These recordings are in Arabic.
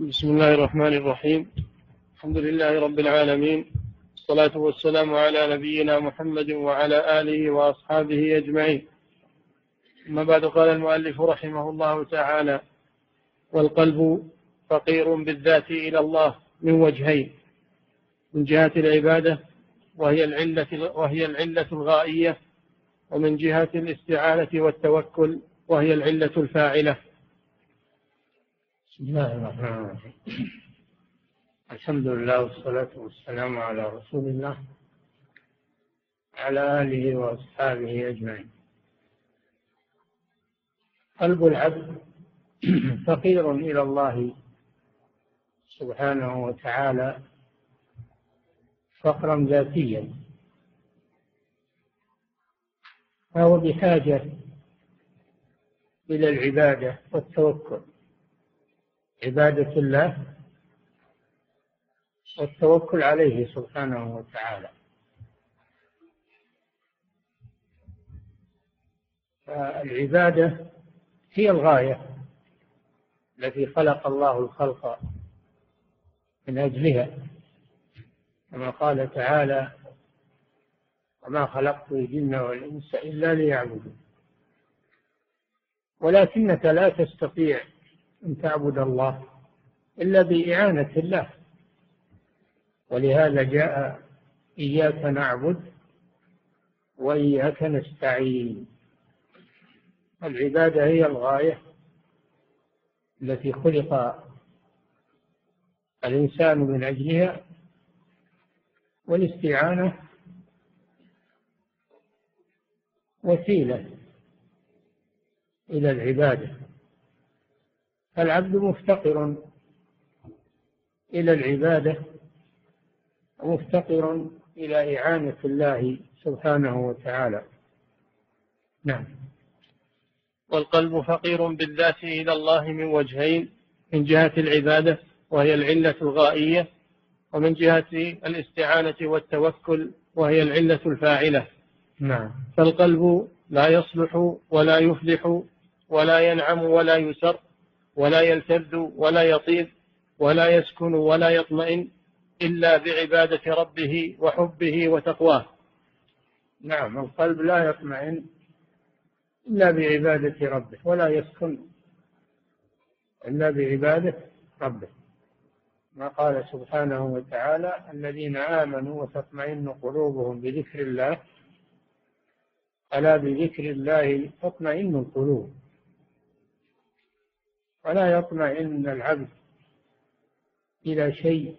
بسم الله الرحمن الرحيم الحمد لله رب العالمين والصلاة والسلام على نبينا محمد وعلى آله وأصحابه أجمعين أما بعد قال المؤلف رحمه الله تعالى والقلب فقير بالذات إلى الله من وجهين من جهة العبادة وهي العلة وهي العلة الغائية ومن جهة الاستعانة والتوكل وهي العلة الفاعلة بسم الله الرحمن الرحيم. الحمد لله والصلاة والسلام على رسول الله على آله وأصحابه أجمعين. قلب العبد فقير إلى الله سبحانه وتعالى فقرا ذاتيا. فهو بحاجة إلى العبادة والتوكل. عبادة الله والتوكل عليه سبحانه وتعالى. فالعبادة هي الغاية التي خلق الله الخلق من أجلها. كما قال تعالى وما خلقت الجن والإنس إلا ليعبدون ولكنك لا تستطيع أن تعبد الله إلا بإعانة الله. ولهذا جاء إياك نعبد وإياك نستعين. العبادة هي الغاية التي خلق الإنسان من أجلها والاستعانة وسيلة إلى العبادة. العبد مفتقر إلى العبادة ومفتقر إلى إعانة الله سبحانه وتعالى. نعم. والقلب فقير بالذات إلى الله من وجهين من جهة العبادة وهي العلة الغائية ومن جهة الاستعانة والتوكل وهي العلة الفاعلة. نعم. فالقلب لا يصلح ولا يفلح ولا ينعم ولا يسر ولا يلتذ ولا يطيب ولا يسكن ولا يطمئن إلا بعبادة ربه وحبه وتقواه. نعم القلب لا يطمئن إلا بعبادة ربه ولا يسكن إلا بعبادة ربه. ما قال سبحانه وتعالى الذين آمنوا وتطمئن قلوبهم بذكر الله ألا بذكر الله تطمئن القلوب. ولا يطمئن العبد إلى شيء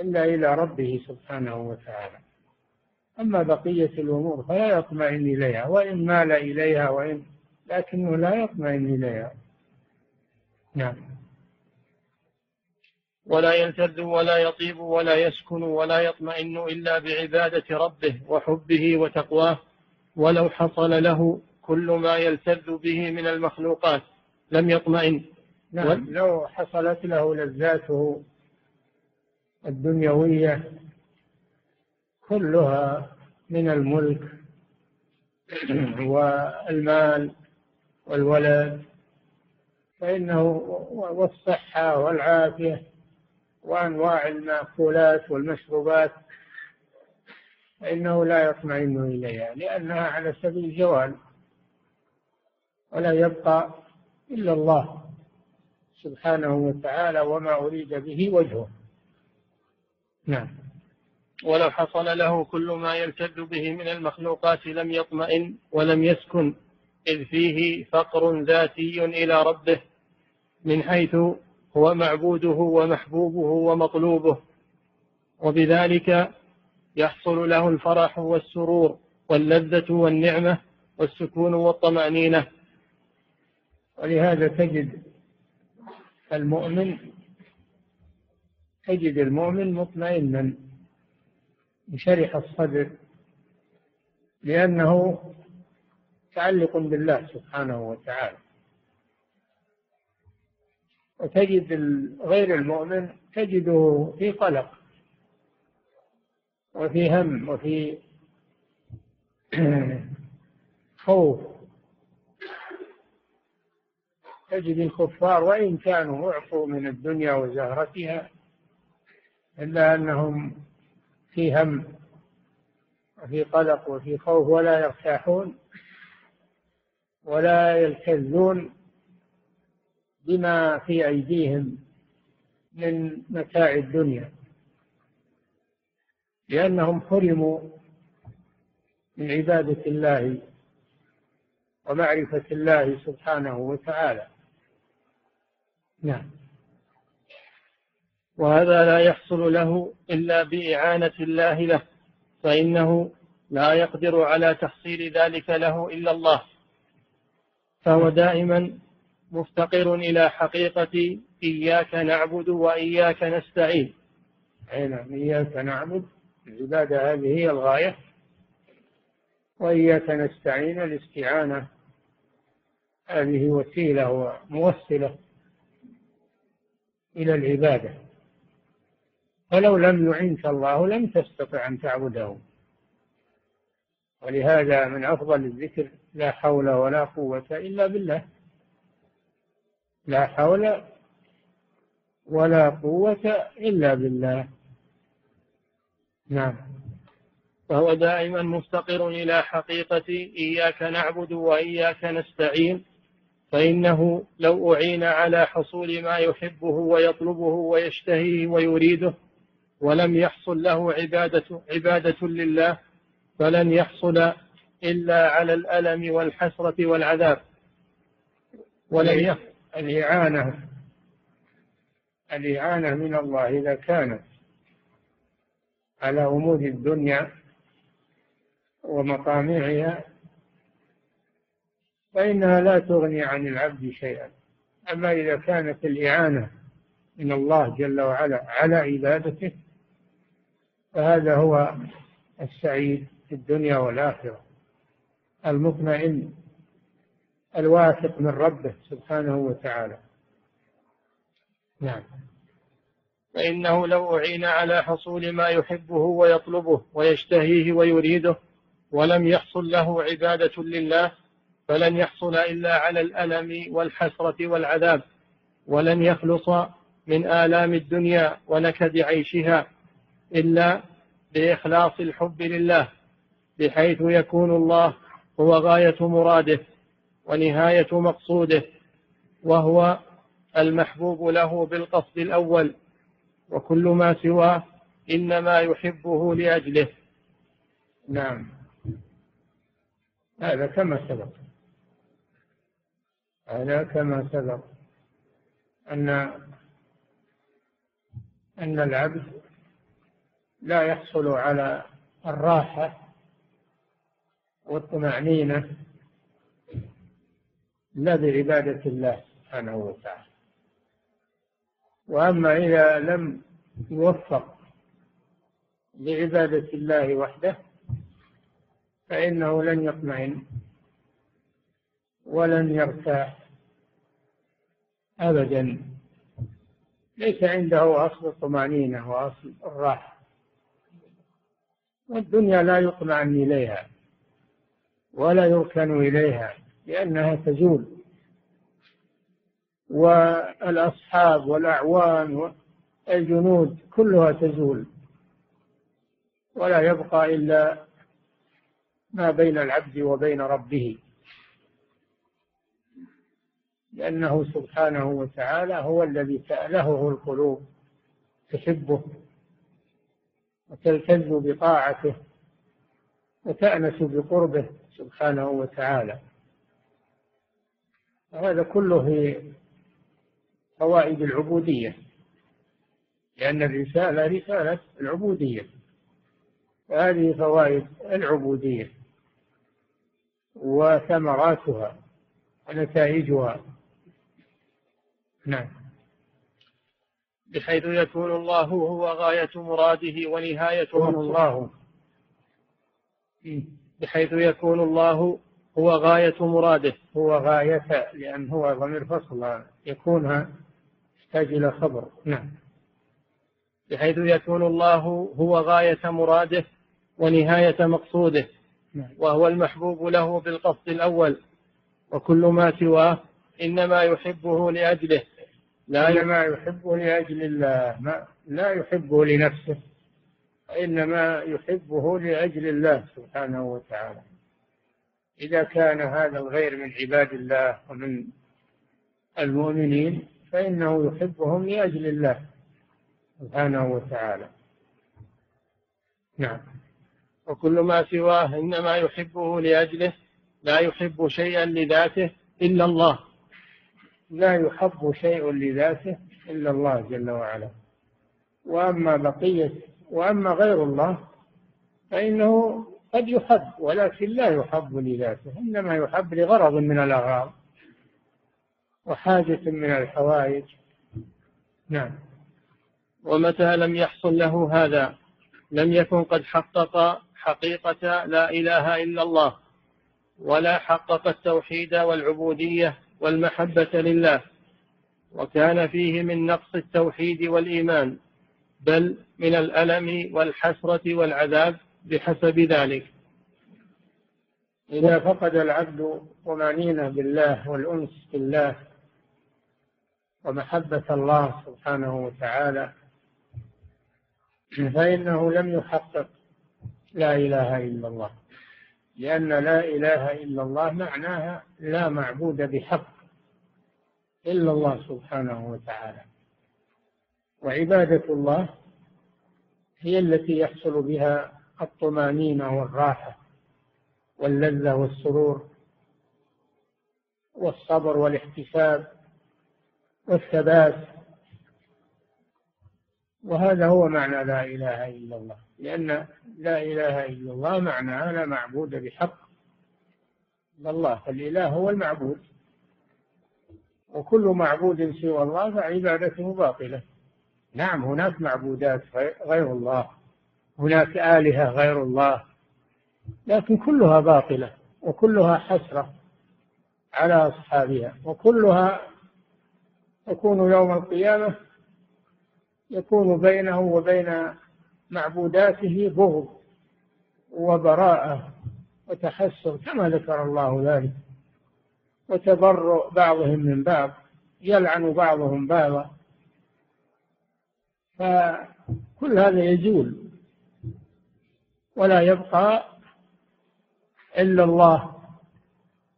إلا إلى ربه سبحانه وتعالى. أما بقية الأمور فلا يطمئن إليها وإن مال إليها وإن لكنه لا يطمئن إليها. نعم. ولا يلتذ ولا يطيب ولا يسكن ولا يطمئن إلا بعبادة ربه وحبه وتقواه ولو حصل له كل ما يلتذ به من المخلوقات. لم يطمئن. نعم لو حصلت له لذاته الدنيوية كلها من الملك والمال والولد فإنه والصحة والعافية وأنواع المأكولات والمشروبات فإنه لا يطمئن إليها لأنها على سبيل الجوال ولا يبقى إلا الله سبحانه وتعالى وما أريد به وجهه. نعم. ولو حصل له كل ما يلتذ به من المخلوقات لم يطمئن ولم يسكن إذ فيه فقر ذاتي إلى ربه من حيث هو معبوده ومحبوبه ومطلوبه. وبذلك يحصل له الفرح والسرور واللذة والنعمة والسكون والطمأنينة. ولهذا تجد المؤمن تجد المؤمن مطمئنا منشرح الصدر لأنه متعلق بالله سبحانه وتعالى. وتجد غير المؤمن تجده في قلق وفي هم وفي خوف تجد الكفار وإن كانوا أعطوا من الدنيا وزهرتها إلا أنهم في هم وفي قلق وفي خوف ولا يرتاحون ولا يلتذون بما في أيديهم من متاع الدنيا لأنهم حرموا من عبادة الله ومعرفة الله سبحانه وتعالى. نعم. وهذا لا يحصل له إلا بإعانة الله له فإنه لا يقدر على تحصيل ذلك له إلا الله. فهو دائما مفتقر إلى حقيقة إياك نعبد وإياك نستعين. أي نعم إياك نعبد العبادة هذه هي الغاية. وإياك نستعين الاستعانة هذه وسيلة وموصلة إلى العبادة. فلو لم يعنك الله لم تستطع أن تعبده. ولهذا من أفضل الذكر لا حول ولا قوة إلا بالله. لا حول ولا قوة إلا بالله. نعم. فهو دائما مفتقر إلى حقيقة إياك نعبد وإياك نستعين. فإنه لو أعين على حصول ما يحبه ويطلبه ويشتهيه ويريده ولم يحصل له عبادة عبادة لله فلن يحصل إلا على الألم والحسرة والعذاب. ولم يحصل الإعانة الإعانة من الله إذا كانت على أمور الدنيا ومطامعها فإنها لا تغني عن العبد شيئا. أما إذا كانت الإعانة من الله جل وعلا على عبادته فهذا هو السعيد في الدنيا والآخرة. المطمئن الواثق من ربه سبحانه وتعالى. نعم. فإنه لو أعين على حصول ما يحبه ويطلبه ويشتهيه ويريده ولم يحصل له عبادة لله فلن يحصل إلا على الألم والحسرة والعذاب ولن يخلص من آلام الدنيا ونكد عيشها إلا بإخلاص الحب لله بحيث يكون الله هو غاية مراده ونهاية مقصوده وهو المحبوب له بالقصد الأول وكل ما سواه إنما يحبه لأجله. نعم. هذا كما سبق. هذا كما سبق أن أن العبد لا يحصل على الراحة والطمأنينة إلا بعبادة الله سبحانه وتعالى. وأما إذا لم يوفق لعبادة الله وحده فإنه لن يطمئن ولن يرتاح أبدا. ليس عنده أصل الطمأنينة وأصل الراحة. والدنيا لا يطمئن إليها ولا يركن إليها لأنها تزول. والأصحاب والأعوان والجنود كلها تزول. ولا يبقى إلا ما بين العبد وبين ربه. لأنه سبحانه وتعالى هو الذي تألهه القلوب تحبه وتلتز بطاعته وتأنس بقربه سبحانه وتعالى. وهذا كله في فوائد العبودية لأن الرسالة رسالة العبودية وهذه فوائد العبودية وثمراتها ونتائجها. نعم. بحيث يكون الله هو غاية مراده ونهاية يكون الله. بحيث يكون الله هو غاية مراده. هو غاية لأن هو ضمير فصل يكونها يحتاج إلى خبر. نعم. بحيث يكون الله هو غاية مراده ونهاية مقصوده. نعم. وهو المحبوب له بالقصد الأول. وكل ما سواه إنما يحبه لأجله. لا إنما يحبه لأجل الله ما لا يحبه لنفسه إنما يحبه لأجل الله سبحانه وتعالى. إذا كان هذا الغير من عباد الله ومن المؤمنين فإنه يحبهم لأجل الله سبحانه وتعالى. نعم. وكل ما سواه إنما يحبه لأجله لا يحب شيئا لذاته إلا الله. لا يحب شيء لذاته إلا الله جل وعلا. وأما بقية وأما غير الله فإنه قد يحب ولكن لا يحب لذاته إنما يحب لغرض من الأغراض وحاجة من الحوائج. نعم. ومتى لم يحصل له هذا؟ لم يكن قد حقق حقيقة لا إله إلا الله ولا حقق التوحيد والعبودية والمحبة لله وكان فيه من نقص التوحيد والإيمان بل من الألم والحسرة والعذاب بحسب ذلك. إذا فقد العبد طمأنينة بالله والأنس بالله ومحبة الله سبحانه وتعالى فإنه لم يحقق لا إله إلا الله لأن لا إله إلا الله معناها لا معبود بحق. إلا الله سبحانه وتعالى. وعبادة الله هي التي يحصل بها الطمأنينة والراحة واللذة والسرور والصبر والاحتساب والثبات. وهذا هو معنى لا إله إلا الله. لأن لا إله إلا الله معناها لا معبود بحق إلا الله. فالإله هو المعبود. وكل معبود سوى الله فعبادته باطلة. نعم هناك معبودات غير الله هناك آلهة غير الله لكن كلها باطلة وكلها حسرة على أصحابها وكلها تكون يوم القيامة يكون بينه وبين معبوداته بغض وبراءة وتحسر كما ذكر الله ذلك. وتبرؤ بعضهم من بعض يلعن بعضهم بعضا. فكل هذا يزول ولا يبقى إلا الله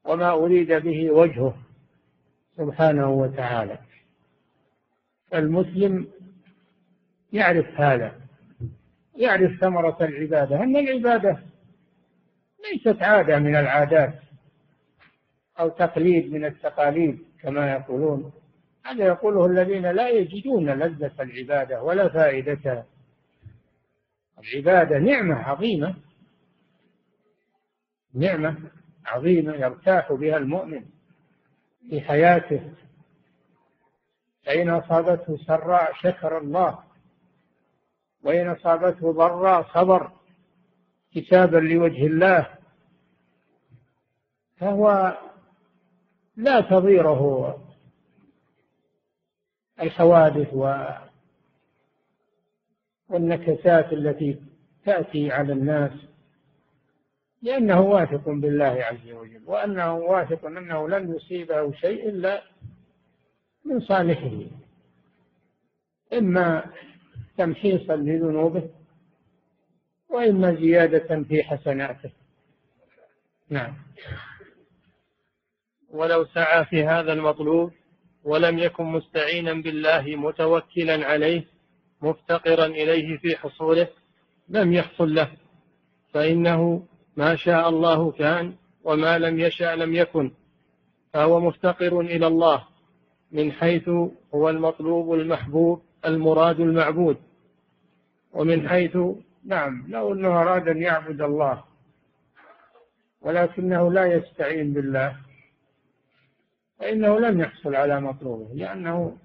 وما أريد به وجهه سبحانه وتعالى. المسلم يعرف هذا يعرف ثمرة العبادة. أن العبادة ليست عادة من العادات. أو تقليد من التقاليد كما يقولون. هذا يقوله الذين لا يجدون لذة العبادة ولا فائدتها العبادة نعمة عظيمة. نعمة عظيمة يرتاح بها المؤمن في حياته. فإن أصابته سراء شكر الله. وإن أصابته ضراء صبر. كتابا لوجه الله. فهو لا تضيره الحوادث والنكسات التي تأتي على الناس لأنه واثق بالله عز وجل وأنه واثق أنه لن يصيبه شيء إلا من صالحه إما تمحيصا لذنوبه وإما زيادة في حسناته. نعم. ولو سعى في هذا المطلوب ولم يكن مستعينا بالله متوكلا عليه مفتقرا إليه في حصوله لم يحصل له. فإنه ما شاء الله كان وما لم يشاء لم يكن. فهو مفتقر إلى الله من حيث هو المطلوب المحبوب المراد المعبود. ومن حيث نعم لو أنه أراد أن يعبد الله ولكنه لا يستعين بالله فإنه لم يحصل على مطلوبه لأنه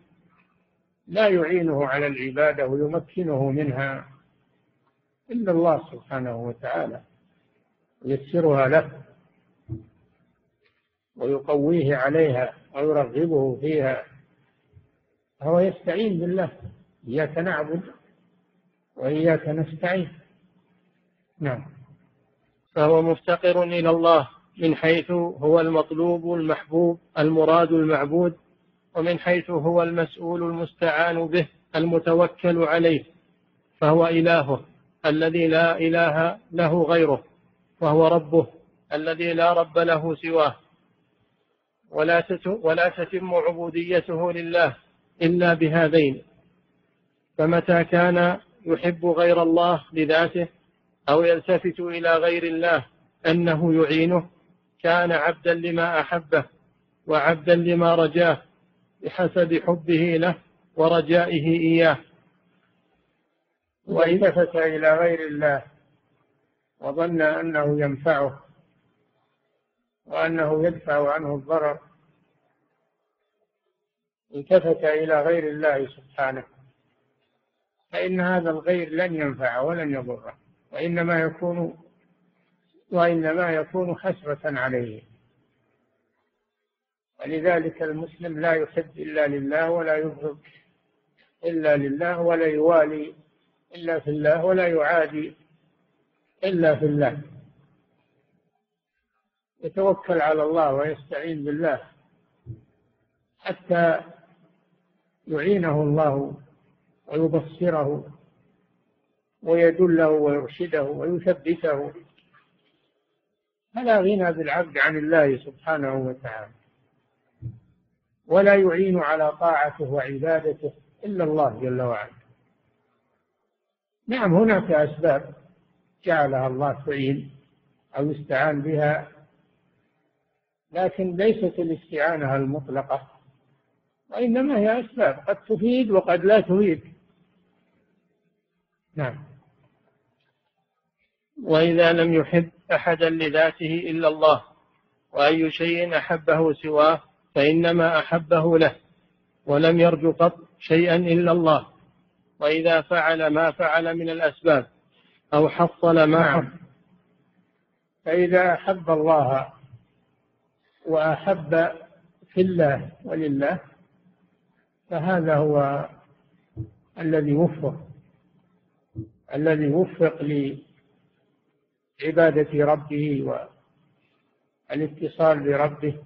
لا يعينه على العبادة ويمكنه منها إلا الله سبحانه وتعالى ييسرها له ويقويه عليها ويرغبه فيها فهو يستعين بالله إياك نعبد وإياك نستعين. نعم. فهو مفتقر إلى الله. من حيث هو المطلوب المحبوب المراد المعبود ومن حيث هو المسؤول المستعان به المتوكل عليه فهو إلهه الذي لا إله له غيره وهو ربه الذي لا رب له سواه. ولا ولا تتم عبوديته لله إلا بهذين فمتى كان يحب غير الله لذاته أو يلتفت إلى غير الله أنه يعينه؟ كان عبدا لما أحبه وعبدا لما رجاه بحسب حبه له ورجائه إياه. وإن إلى غير الله وظن أنه ينفعه وأنه يدفع عنه الضرر التفت إلى غير الله سبحانه فإن هذا الغير لن ينفعه ولن يضره وإنما يكون وإنما يكون حسرة عليه. ولذلك المسلم لا يحب إلا لله ولا يبغض إلا لله ولا يوالي إلا في الله ولا يعادي إلا في الله. يتوكل على الله ويستعين بالله حتى يعينه الله ويبصره ويدله ويرشده ويثبته. فلا غنى بالعبد عن الله سبحانه وتعالى. ولا يعين على طاعته وعبادته إلا الله جل وعلا. نعم هناك أسباب جعلها الله تعين أو يستعان بها لكن ليست الاستعانة المطلقة وإنما هي أسباب قد تفيد وقد لا تفيد. نعم. وإذا لم يحب أحدا لذاته إلا الله وأي شيء أحبه سواه فإنما أحبه له ولم يرج قط شيئا إلا الله وإذا فعل ما فعل من الأسباب أو حصل ما نعم. حصل فإذا أحب الله وأحب في الله ولله فهذا هو الذي وفق الذي وفق لعبادة ربه والاتصال بربه.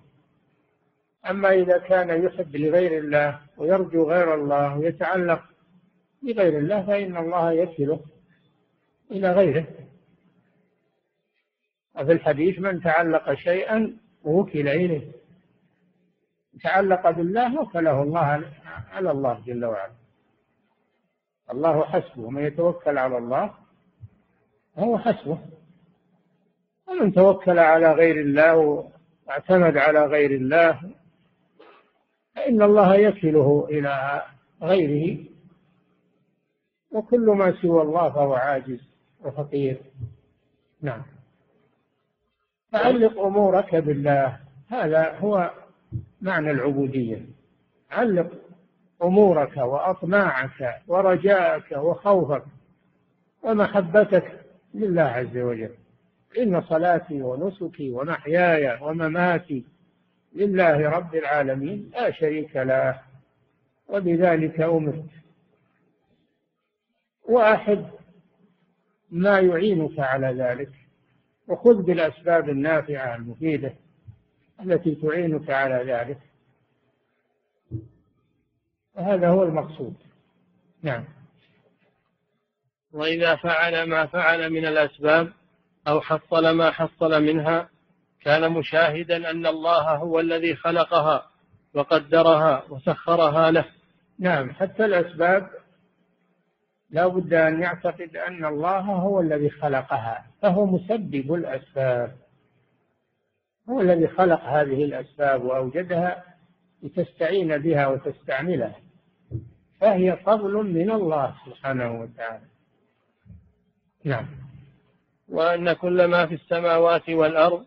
أما إذا كان يحب لغير الله ويرجو غير الله ويتعلق بغير الله فإن الله يكله إلى غيره. وفي الحديث من تعلق شيئا وكل إليه. تعلق بالله وكله الله على الله جل وعلا. الله حسبه من يتوكل على الله هو حسبه. ومن توكل على غير الله واعتمد على غير الله فإن الله يكله إلى غيره وكل ما سوى الله فهو عاجز وفقير. نعم. فعلق أمورك بالله هذا هو معنى العبودية. علق أمورك وأطماعك ورجاءك وخوفك ومحبتك لله عز وجل. إن صلاتي ونسكي ومحياي ومماتي لله رب العالمين لا شريك له وبذلك أمرت. وأحب ما يعينك على ذلك وخذ بالأسباب النافعة المفيدة التي تعينك على ذلك. وهذا هو المقصود. نعم. وإذا فعل ما فعل من الأسباب أو حصل ما حصل منها كان مشاهدا أن الله هو الذي خلقها وقدرها وسخرها له. نعم حتى الأسباب لا بد أن يعتقد أن الله هو الذي خلقها فهو مسبب الأسباب. هو الذي خلق هذه الأسباب وأوجدها لتستعين بها وتستعملها فهي فضل من الله سبحانه وتعالى. نعم. وأن كل ما في السماوات والأرض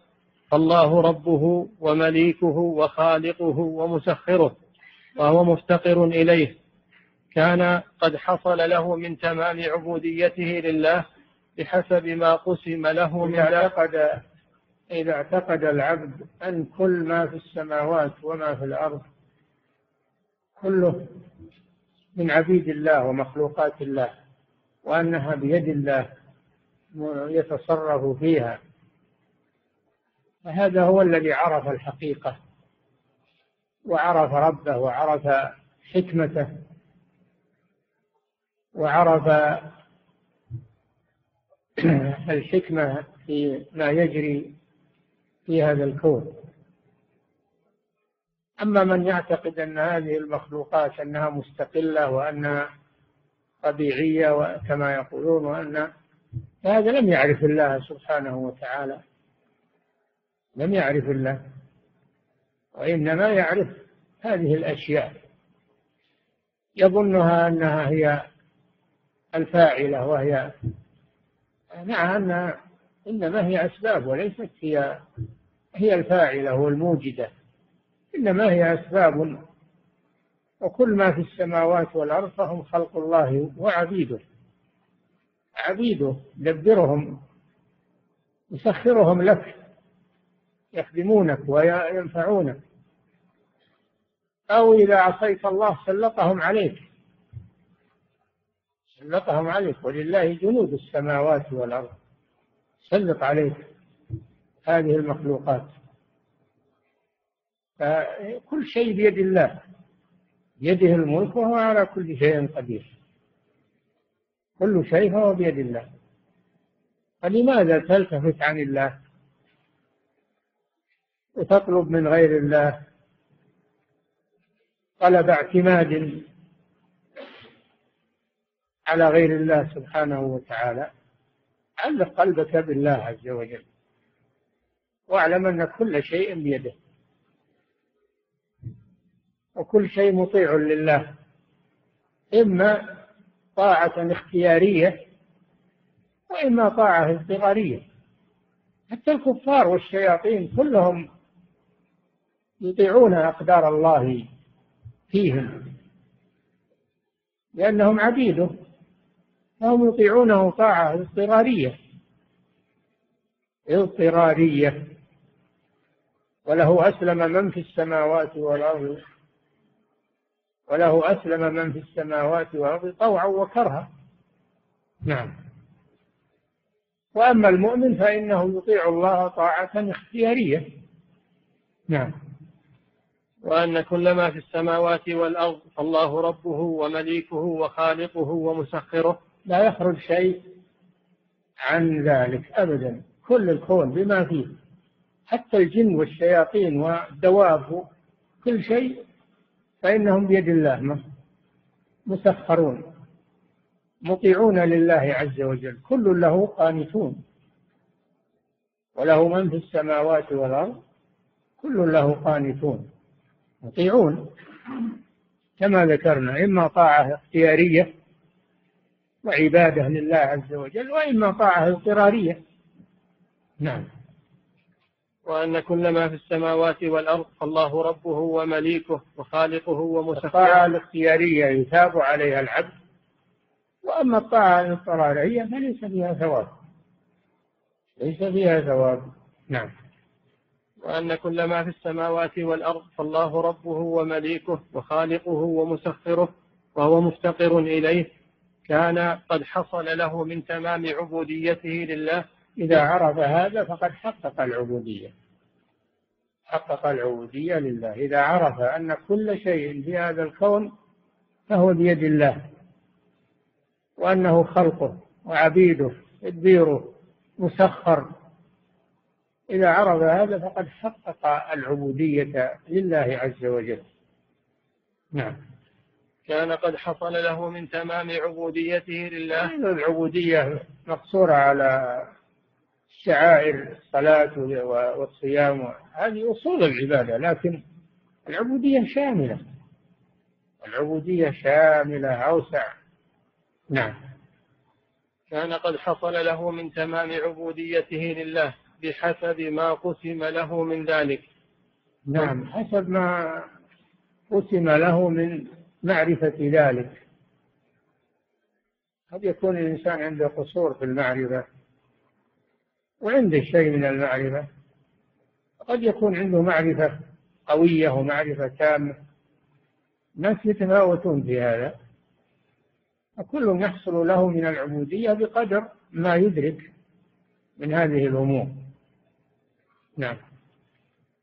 الله ربه ومليكه وخالقه ومسخره وهو مفتقر إليه. كان قد حصل له من تمام عبوديته لله بحسب ما قسم له من إذا اعتقد إذا اعتقد العبد أن كل ما في السماوات وما في الأرض كله من عبيد الله ومخلوقات الله وأنها بيد الله يتصرف فيها. فهذا هو الذي عرف الحقيقة وعرف ربه وعرف حكمته وعرف الحكمة في ما يجري في هذا الكون. أما من يعتقد أن هذه المخلوقات أنها مستقلة وأنها طبيعية كما يقولون وأن فهذا لم يعرف الله سبحانه وتعالى. لم يعرف الله. وإنما يعرف هذه الأشياء. يظنها أنها هي الفاعلة وهي مع أن إنما هي أسباب وليست هي هي الفاعلة والموجدة. إنما هي أسباب. وكل ما في السماوات والأرض فهم خلق الله وعبيده. عبيده يدبرهم يسخرهم لك يخدمونك وينفعونك. أو إذا عصيت الله سلطهم عليك. سلطهم عليك ولله جنود السماوات والأرض. سلط عليك هذه المخلوقات. فكل شيء بيد الله. بيده الملك وهو على كل شيء قدير. كل شيء فهو بيد الله. فلماذا تلتفت عن الله؟ وتطلب من غير الله؟ طلب اعتماد على غير الله سبحانه وتعالى. علق قلبك بالله عز وجل. واعلم أن كل شيء بيده. وكل شيء مطيع لله. إما طاعة اختيارية وإما طاعة اضطراريه حتى الكفار والشياطين كلهم يطيعون أقدار الله فيهم لأنهم عبيده فهم يطيعونه طاعة اضطرارية اضطرارية وله أسلم من في السماوات والأرض. وله أسلم من في السماوات والأرض طوعا وكرها. نعم. وأما المؤمن فإنه يطيع الله طاعة اختيارية. نعم. وأن كل ما في السماوات والأرض فالله ربه ومليكه وخالقه ومسخره لا يخرج شيء عن ذلك أبدا. كل الكون بما فيه حتى الجن والشياطين والدواب كل شيء فإنهم بيد الله مسخرون مطيعون لله عز وجل كل له قانتون وله من في السماوات والأرض كل له قانتون مطيعون. كما ذكرنا إما طاعة اختيارية وعبادة لله عز وجل وإما طاعة اضطرارية. نعم. وأن كل ما في السماوات والأرض فالله ربه ومليكه وخالقه ومسخره. الطاعة الاختيارية يثاب عليها العبد وأما الطاعة الاضطرارية فليس فيها ثواب. ليس فيها ثواب. نعم. وأن كل ما في السماوات والأرض فالله ربه ومليكه وخالقه ومسخره وهو مفتقر إليه كان قد حصل له من تمام عبوديته لله إذا عرف هذا فقد حقق العبودية. حقق العبودية لله. إذا عرف أن كل شيء في هذا الكون فهو بيد الله وأنه خلقه وعبيده تدبيره مسخر. إذا عرف هذا فقد حقق العبودية لله عز وجل. نعم. كان قد حصل له من تمام عبوديته لله. العبودية مقصورة على شعائر الصلاة والصيام هذه أصول العبادة لكن العبودية شاملة. العبودية شاملة أوسع. نعم. كان قد حصل له من تمام عبوديته لله بحسب ما قسم له من ذلك. نعم حسب ما قسم له من معرفة ذلك. قد يكون الإنسان عنده قصور في المعرفة. وعنده شيء من المعرفة. قد يكون عنده معرفة قوية ومعرفة تامة. الناس يتفاوتون في هذا. وكل يحصل له من العبودية بقدر ما يدرك من هذه الأمور. نعم.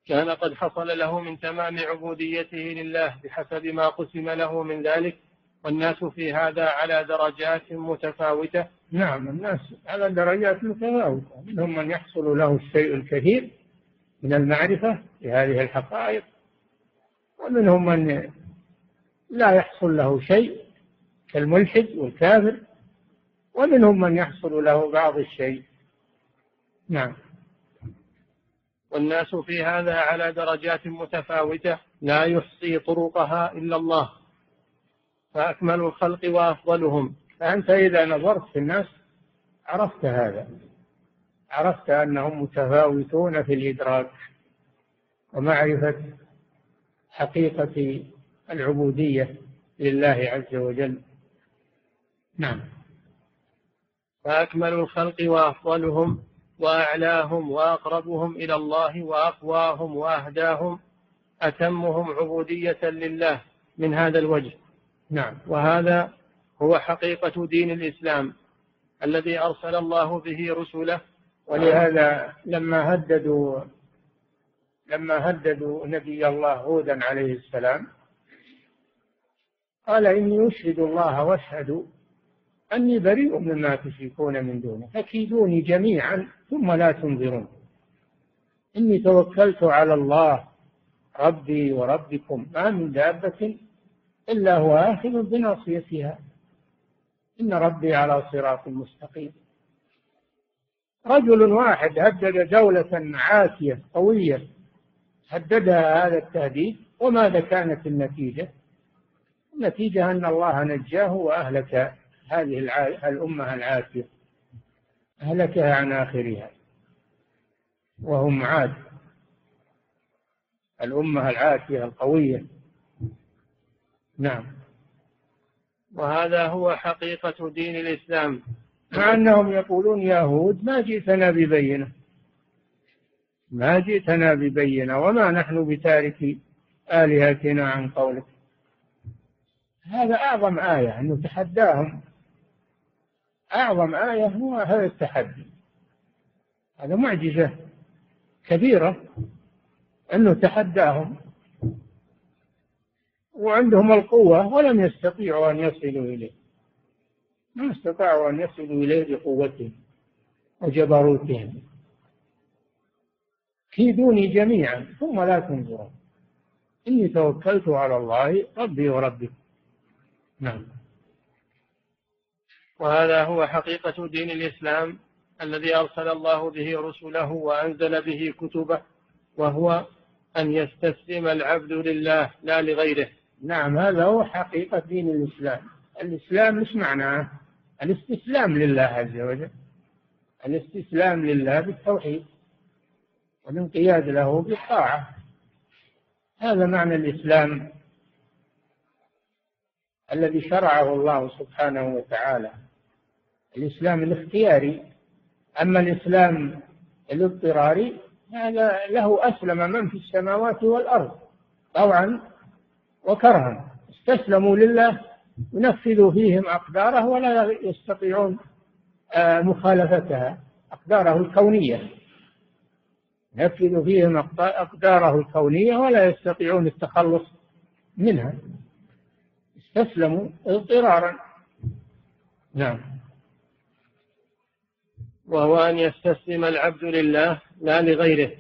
كان قد حصل له من تمام عبوديته لله بحسب ما قسم له من ذلك. والناس في هذا على درجات متفاوتة. نعم الناس على درجات متفاوتة. منهم من يحصل له الشيء الكثير من المعرفة بهذه الحقائق ومنهم من لا يحصل له شيء كالملحد والكافر ومنهم من يحصل له بعض الشيء. نعم. والناس في هذا على درجات متفاوتة لا يحصي طرقها إلا الله. فأكمل الخلق وأفضلهم. فأنت إذا نظرت في الناس عرفت هذا. عرفت أنهم متفاوتون في الإدراك ومعرفة حقيقة العبودية لله عز وجل. نعم. فأكمل الخلق وأفضلهم وأعلاهم وأقربهم إلى الله وأقواهم وأهداهم أتمهم عبودية لله من هذا الوجه. نعم. وهذا هو حقيقة دين الإسلام الذي أرسل الله به رسله. ولهذا لما هددوا لما هددوا نبي الله هودا عليه السلام قال إني أشهد الله واشهدوا أني بريء مما تشركون من دونه فكيدوني جميعا ثم لا تنظرون. إني توكلت على الله ربي وربكم ما من دابة إلا هو آخذ بناصيتها. إن ربي على صراط مستقيم. رجل واحد هدد دولة عاتية قوية. هددها هذا التهديد. وماذا كانت النتيجة؟ النتيجة أن الله نجاه وأهلك هذه الأمة العاتية. أهلكها عن آخرها. وهم عاد. الأمة العاتية القوية. نعم. وهذا هو حقيقة دين الإسلام. مع أنهم يقولون يهود ما جئتنا ببينة. ما جئتنا ببينة وما نحن بتارك آلهتنا عن قولك. هذا أعظم آية أنه تحداهم أعظم آية هو هذا التحدي. هذا معجزة كبيرة أنه تحداهم وعندهم القوة ولم يستطيعوا أن يصلوا إليه. ما استطاعوا أن يصلوا إليه بقوتهم وجبروتهم. كيدوني جميعا ثم لا تنظرون. إني توكلت على الله ربي وربكم نعم. وهذا هو حقيقة دين الإسلام الذي أرسل الله به رسله وأنزل به كتبه وهو أن يستسلم العبد لله لا لغيره. نعم هذا هو حقيقة دين الإسلام. الإسلام مش معناه؟ الاستسلام لله عز وجل. الاستسلام لله بالتوحيد والانقياد له بالطاعة. هذا معنى الإسلام الذي شرعه الله سبحانه وتعالى. الإسلام الاختياري. أما الإسلام الاضطراري هذا له أسلم من في السماوات والأرض. طوعا وكرها. استسلموا لله ينفذوا فيهم أقداره ولا يستطيعون آه، مخالفتها أقداره الكونية. ينفذ فيهم أقداره الكونية ولا يستطيعون التخلص منها. استسلموا اضطرارا. نعم. وهو أن يستسلم العبد لله لا لغيره.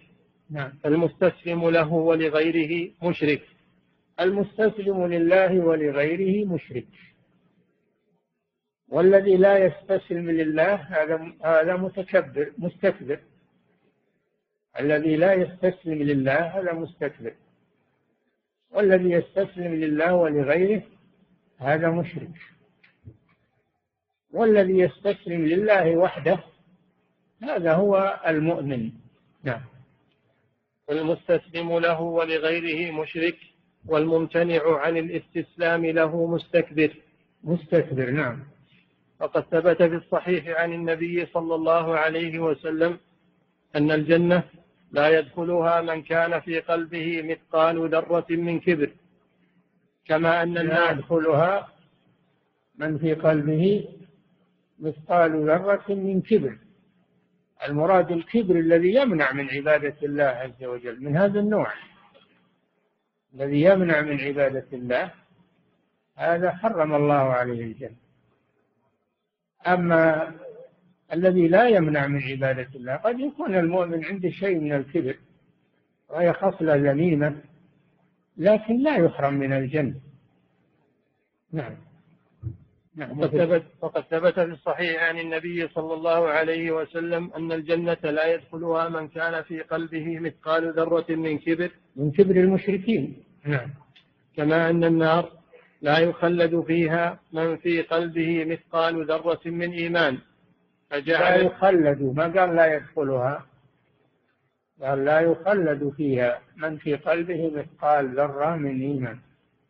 نعم. المستسلم له ولغيره مشرك. المستسلم لله ولغيره مشرك. والذي لا يستسلم لله هذا هذا متكبر مستكبر. الذي لا يستسلم لله هذا مستكبر. والذي يستسلم لله ولغيره هذا مشرك. والذي يستسلم لله وحده هذا هو المؤمن. نعم. المستسلم له ولغيره مشرك. والممتنع عن الاستسلام له مستكبر. مستكبر نعم. وقد ثبت في الصحيح عن النبي صلى الله عليه وسلم أن الجنة لا يدخلها من كان في قلبه مثقال ذرة من كبر. كما أن لا يدخلها من, في قلبه مثقال ذرة من كبر. المراد الكبر الذي يمنع من عبادة الله عز وجل من هذا النوع. الذي يمنع من عبادة الله هذا حرم الله عليه الجنة. أما الذي لا يمنع من عبادة الله قد يكون المؤمن عنده شيء من الكبر وهي خصلة ذميمة لكن لا يحرم من الجنة. نعم. نعم. وقد ثبت وقد ثبت في الصحيح عن النبي صلى الله عليه وسلم أن الجنة لا يدخلها من كان في قلبه مثقال ذرة من كبر. من كبر المشركين. نعم. كما أن النار لا يخلد فيها من في قلبه مثقال ذرة من إيمان. فجعل لا يخلد. ما قال لا يدخلها؟ قال لا يخلد فيها من في قلبه مثقال ذرة من إيمان.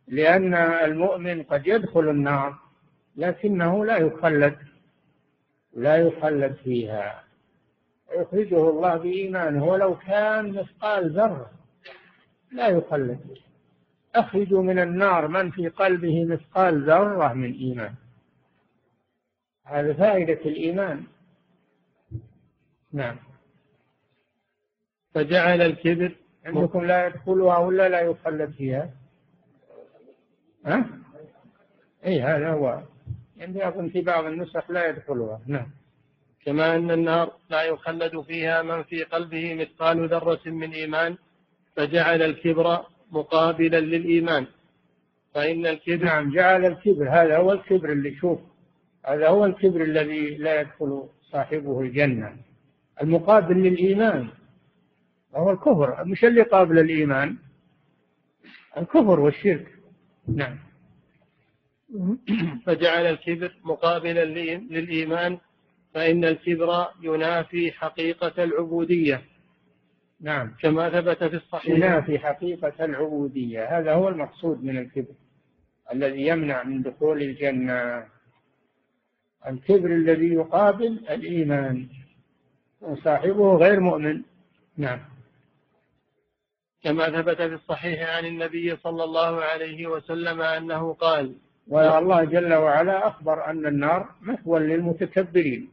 لأن المؤمن قد يدخل النار لكنه لا يخلد لا يخلد فيها. يخرجه الله بإيمانه ولو كان مثقال ذرة لا يخلد أخرجوا من النار من في قلبه مثقال ذرة من إيمان. هذا فائدة الإيمان. نعم. فجعل الكبر عندكم لا يدخلها ولا لا يخلد فيها؟ ها؟ اي هذا هو عندي أظن في بعض النسخ لا يدخلها. نعم. كما أن النار لا يخلد فيها من في قلبه مثقال ذرة من إيمان فجعل الكبر مقابلا للإيمان. فإن الكبر نعم جعل الكبر. هذا هو الكبر اللي شوف هذا هو الكبر الذي لا يدخل صاحبه الجنة. المقابل للإيمان. وهو الكفر. مش اللي قابل الإيمان. الكفر والشرك. نعم. فجعل الكبر مقابلا للإيمان فإن الكبر ينافي حقيقة العبودية. نعم. كما ثبت في الصحيح. ينافي حقيقة العبودية. هذا هو المقصود من الكبر الذي يمنع من دخول الجنة. الكبر الذي يقابل الإيمان. وصاحبه غير مؤمن. نعم. كما ثبت في الصحيح عن النبي صلى الله عليه وسلم أنه قال والله جل وعلا أخبر أن النار مثوى للمتكبرين.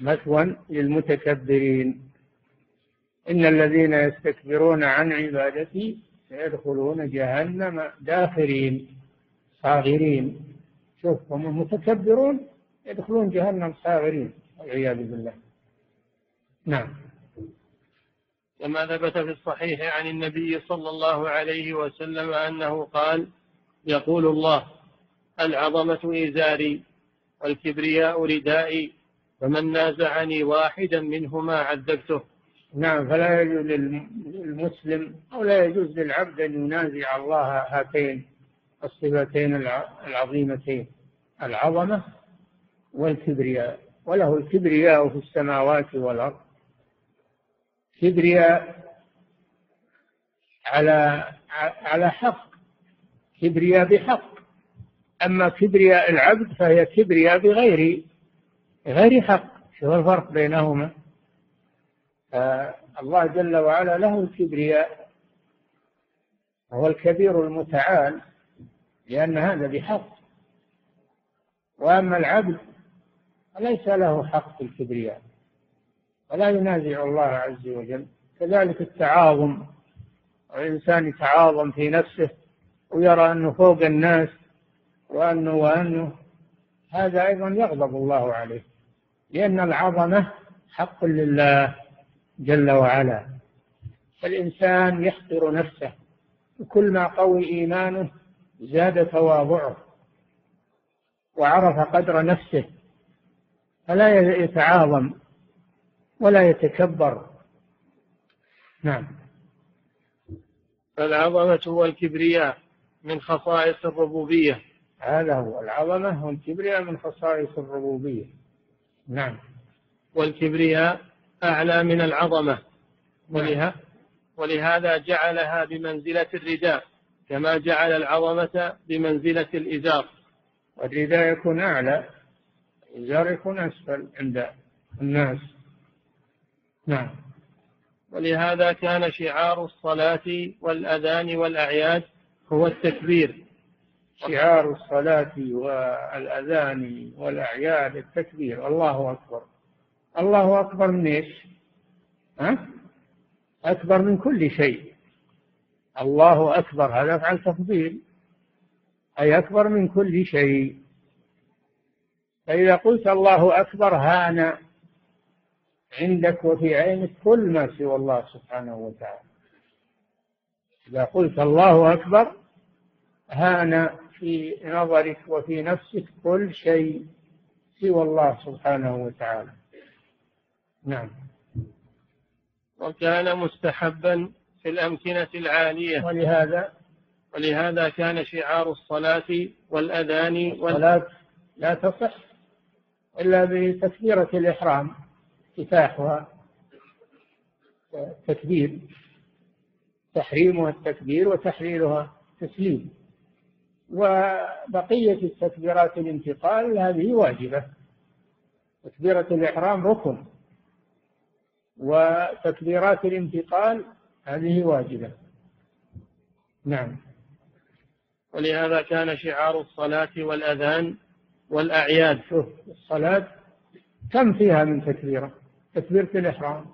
مثوى للمتكبرين. إن الذين يستكبرون عن عبادتي سيدخلون جهنم داخرين صاغرين. شوف هم المتكبرون يدخلون جهنم صاغرين والعياذ بالله. نعم. كما ثبت في الصحيح عن النبي صلى الله عليه وسلم أنه قال يقول الله العظمة إزاري والكبرياء ردائي فمن نازعني واحدا منهما عذبته. نعم فلا يجوز للمسلم أو لا يجوز للعبد أن ينازع الله هاتين الصفتين العظيمتين العظمة والكبرياء. وله الكبرياء في السماوات والأرض. كبرياء على على حق كبرياء بحق. أما كبرياء العبد فهي كبرياء بغير غير حق. شو الفرق بينهما. الله جل وعلا له الكبرياء هو الكبير المتعال لأن هذا بحق. وأما العبد فليس له حق في الكبرياء. ولا ينازع الله عز وجل. كذلك التعاظم. الإنسان يتعاظم في نفسه ويرى أنه فوق الناس وأنه وأنه هذا أيضا يغضب الله عليه لأن العظمة حق لله جل وعلا. فالإنسان يحقر نفسه وكل ما قوي إيمانه زاد تواضعه وعرف قدر نفسه فلا يتعاظم ولا يتكبر. نعم. فالعظمة والكبرياء. من خصائص الربوبية. هذا هو. العظمة والكبرياء من خصائص الربوبية. نعم. والكبرياء أعلى من العظمة. ولها ولهذا جعلها بمنزلة الرداء كما جعل العظمة بمنزلة الإزار. والرداء يكون أعلى الإزار يكون أسفل عند الناس. نعم. ولهذا كان شعار الصلاة والأذان والأعياد هو التكبير. شعار الصلاة والأذان والأعياد التكبير. الله أكبر. الله أكبر من إيش؟ ها؟ أكبر من كل شيء. الله أكبر. هذا أفعل تفضيل. أي أكبر من كل شيء. فإذا قلت الله أكبر هان عندك وفي عينك كل ما سوى الله سبحانه وتعالى. إذا قلت الله أكبر هان في نظرك وفي نفسك كل شيء سوى الله سبحانه وتعالى. نعم. وكان مستحبا في الأمكنة العالية. ولهذا؟ ولهذا كان شعار الصلاة والأذان الصلاة لا تصح إلا بتكبيرة الإحرام افتتاحها تكبير. تحريمها التكبير وتحليلها تسليم. وبقية التكبيرات الانتقال هذه واجبة. تكبيرة الإحرام ركن. وتكبيرات الانتقال هذه واجبة. نعم. ولهذا كان شعار الصلاة والأذان والأعياد. شوف الصلاة كم فيها من تكبيرة؟ تكبيرة الإحرام.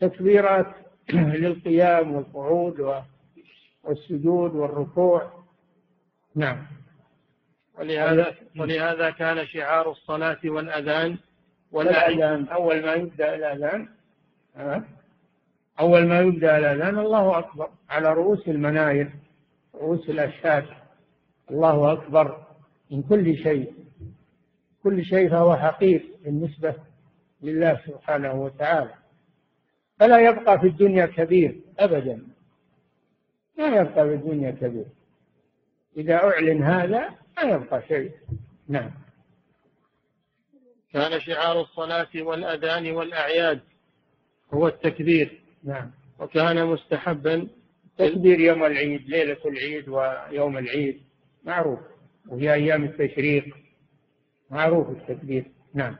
تكبيرات للقيام والقعود والسجود والركوع. نعم. ولهذا ولهذا كان شعار الصلاة والأذان. والأذان أول ما يبدأ الأذان أول ما يبدأ الأذان الله أكبر. على رؤوس المناير رؤوس الأشهاد. الله أكبر من كل شيء. كل شيء فهو حقير بالنسبة لله سبحانه وتعالى. فلا يبقى في الدنيا كبير أبدا. لا يبقى في الدنيا كبير. إذا أعلن هذا لا يبقى شيء. نعم. كان شعار الصلاة والأذان والأعياد هو التكبير. نعم. وكان مستحبا تكبير يوم العيد ليلة العيد ويوم العيد. معروف. وفي أيام التشريق. معروف التكبير. نعم.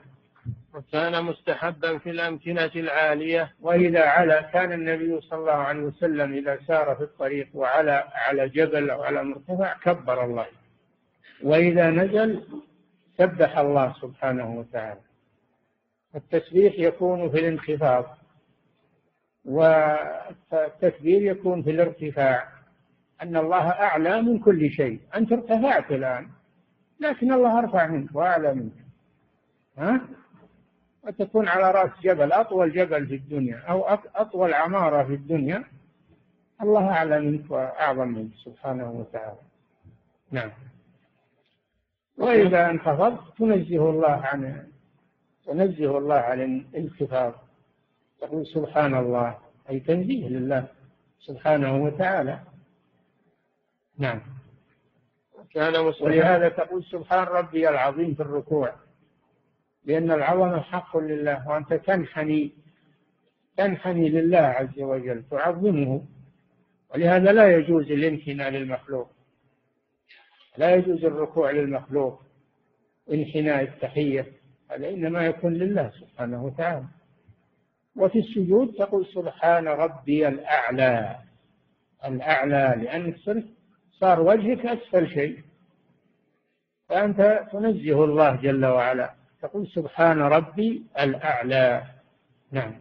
وكان مستحبا في الأمكنة العالية وإذا علا كان النبي صلى الله عليه وسلم إذا سار في الطريق وعلى على جبل أو على مرتفع كبر الله. وإذا نزل سبح الله سبحانه وتعالى. التسبيح يكون في الانخفاض والتكبير يكون في الارتفاع. أن الله أعلى من كل شيء. أنت ارتفعت الآن لكن الله أرفع منك وأعلى منك. ها؟ وتكون على رأس جبل أطول جبل في الدنيا أو أطول عمارة في الدنيا الله أعلى منك وأعظم منك سبحانه وتعالى. نعم. وإذا انخفضت تنزه الله عن تنزه الله عن الانخفاض. تقول سبحان الله أي تنزيه لله سبحانه وتعالى. نعم. كان ولهذا تقول سبحان ربي العظيم في الركوع. لأن العظمة حق لله وأنت تنحني تنحني لله عز وجل تعظمه. ولهذا لا يجوز الانحناء للمخلوق. لا يجوز الركوع للمخلوق انحناء التحية هذا إنما يكون لله سبحانه وتعالى. وفي السجود تقول سبحان ربي الأعلى الأعلى صرت صار وجهك أسفل شيء. فأنت تنزه الله جل وعلا. تقول سبحان ربي الأعلى. نعم.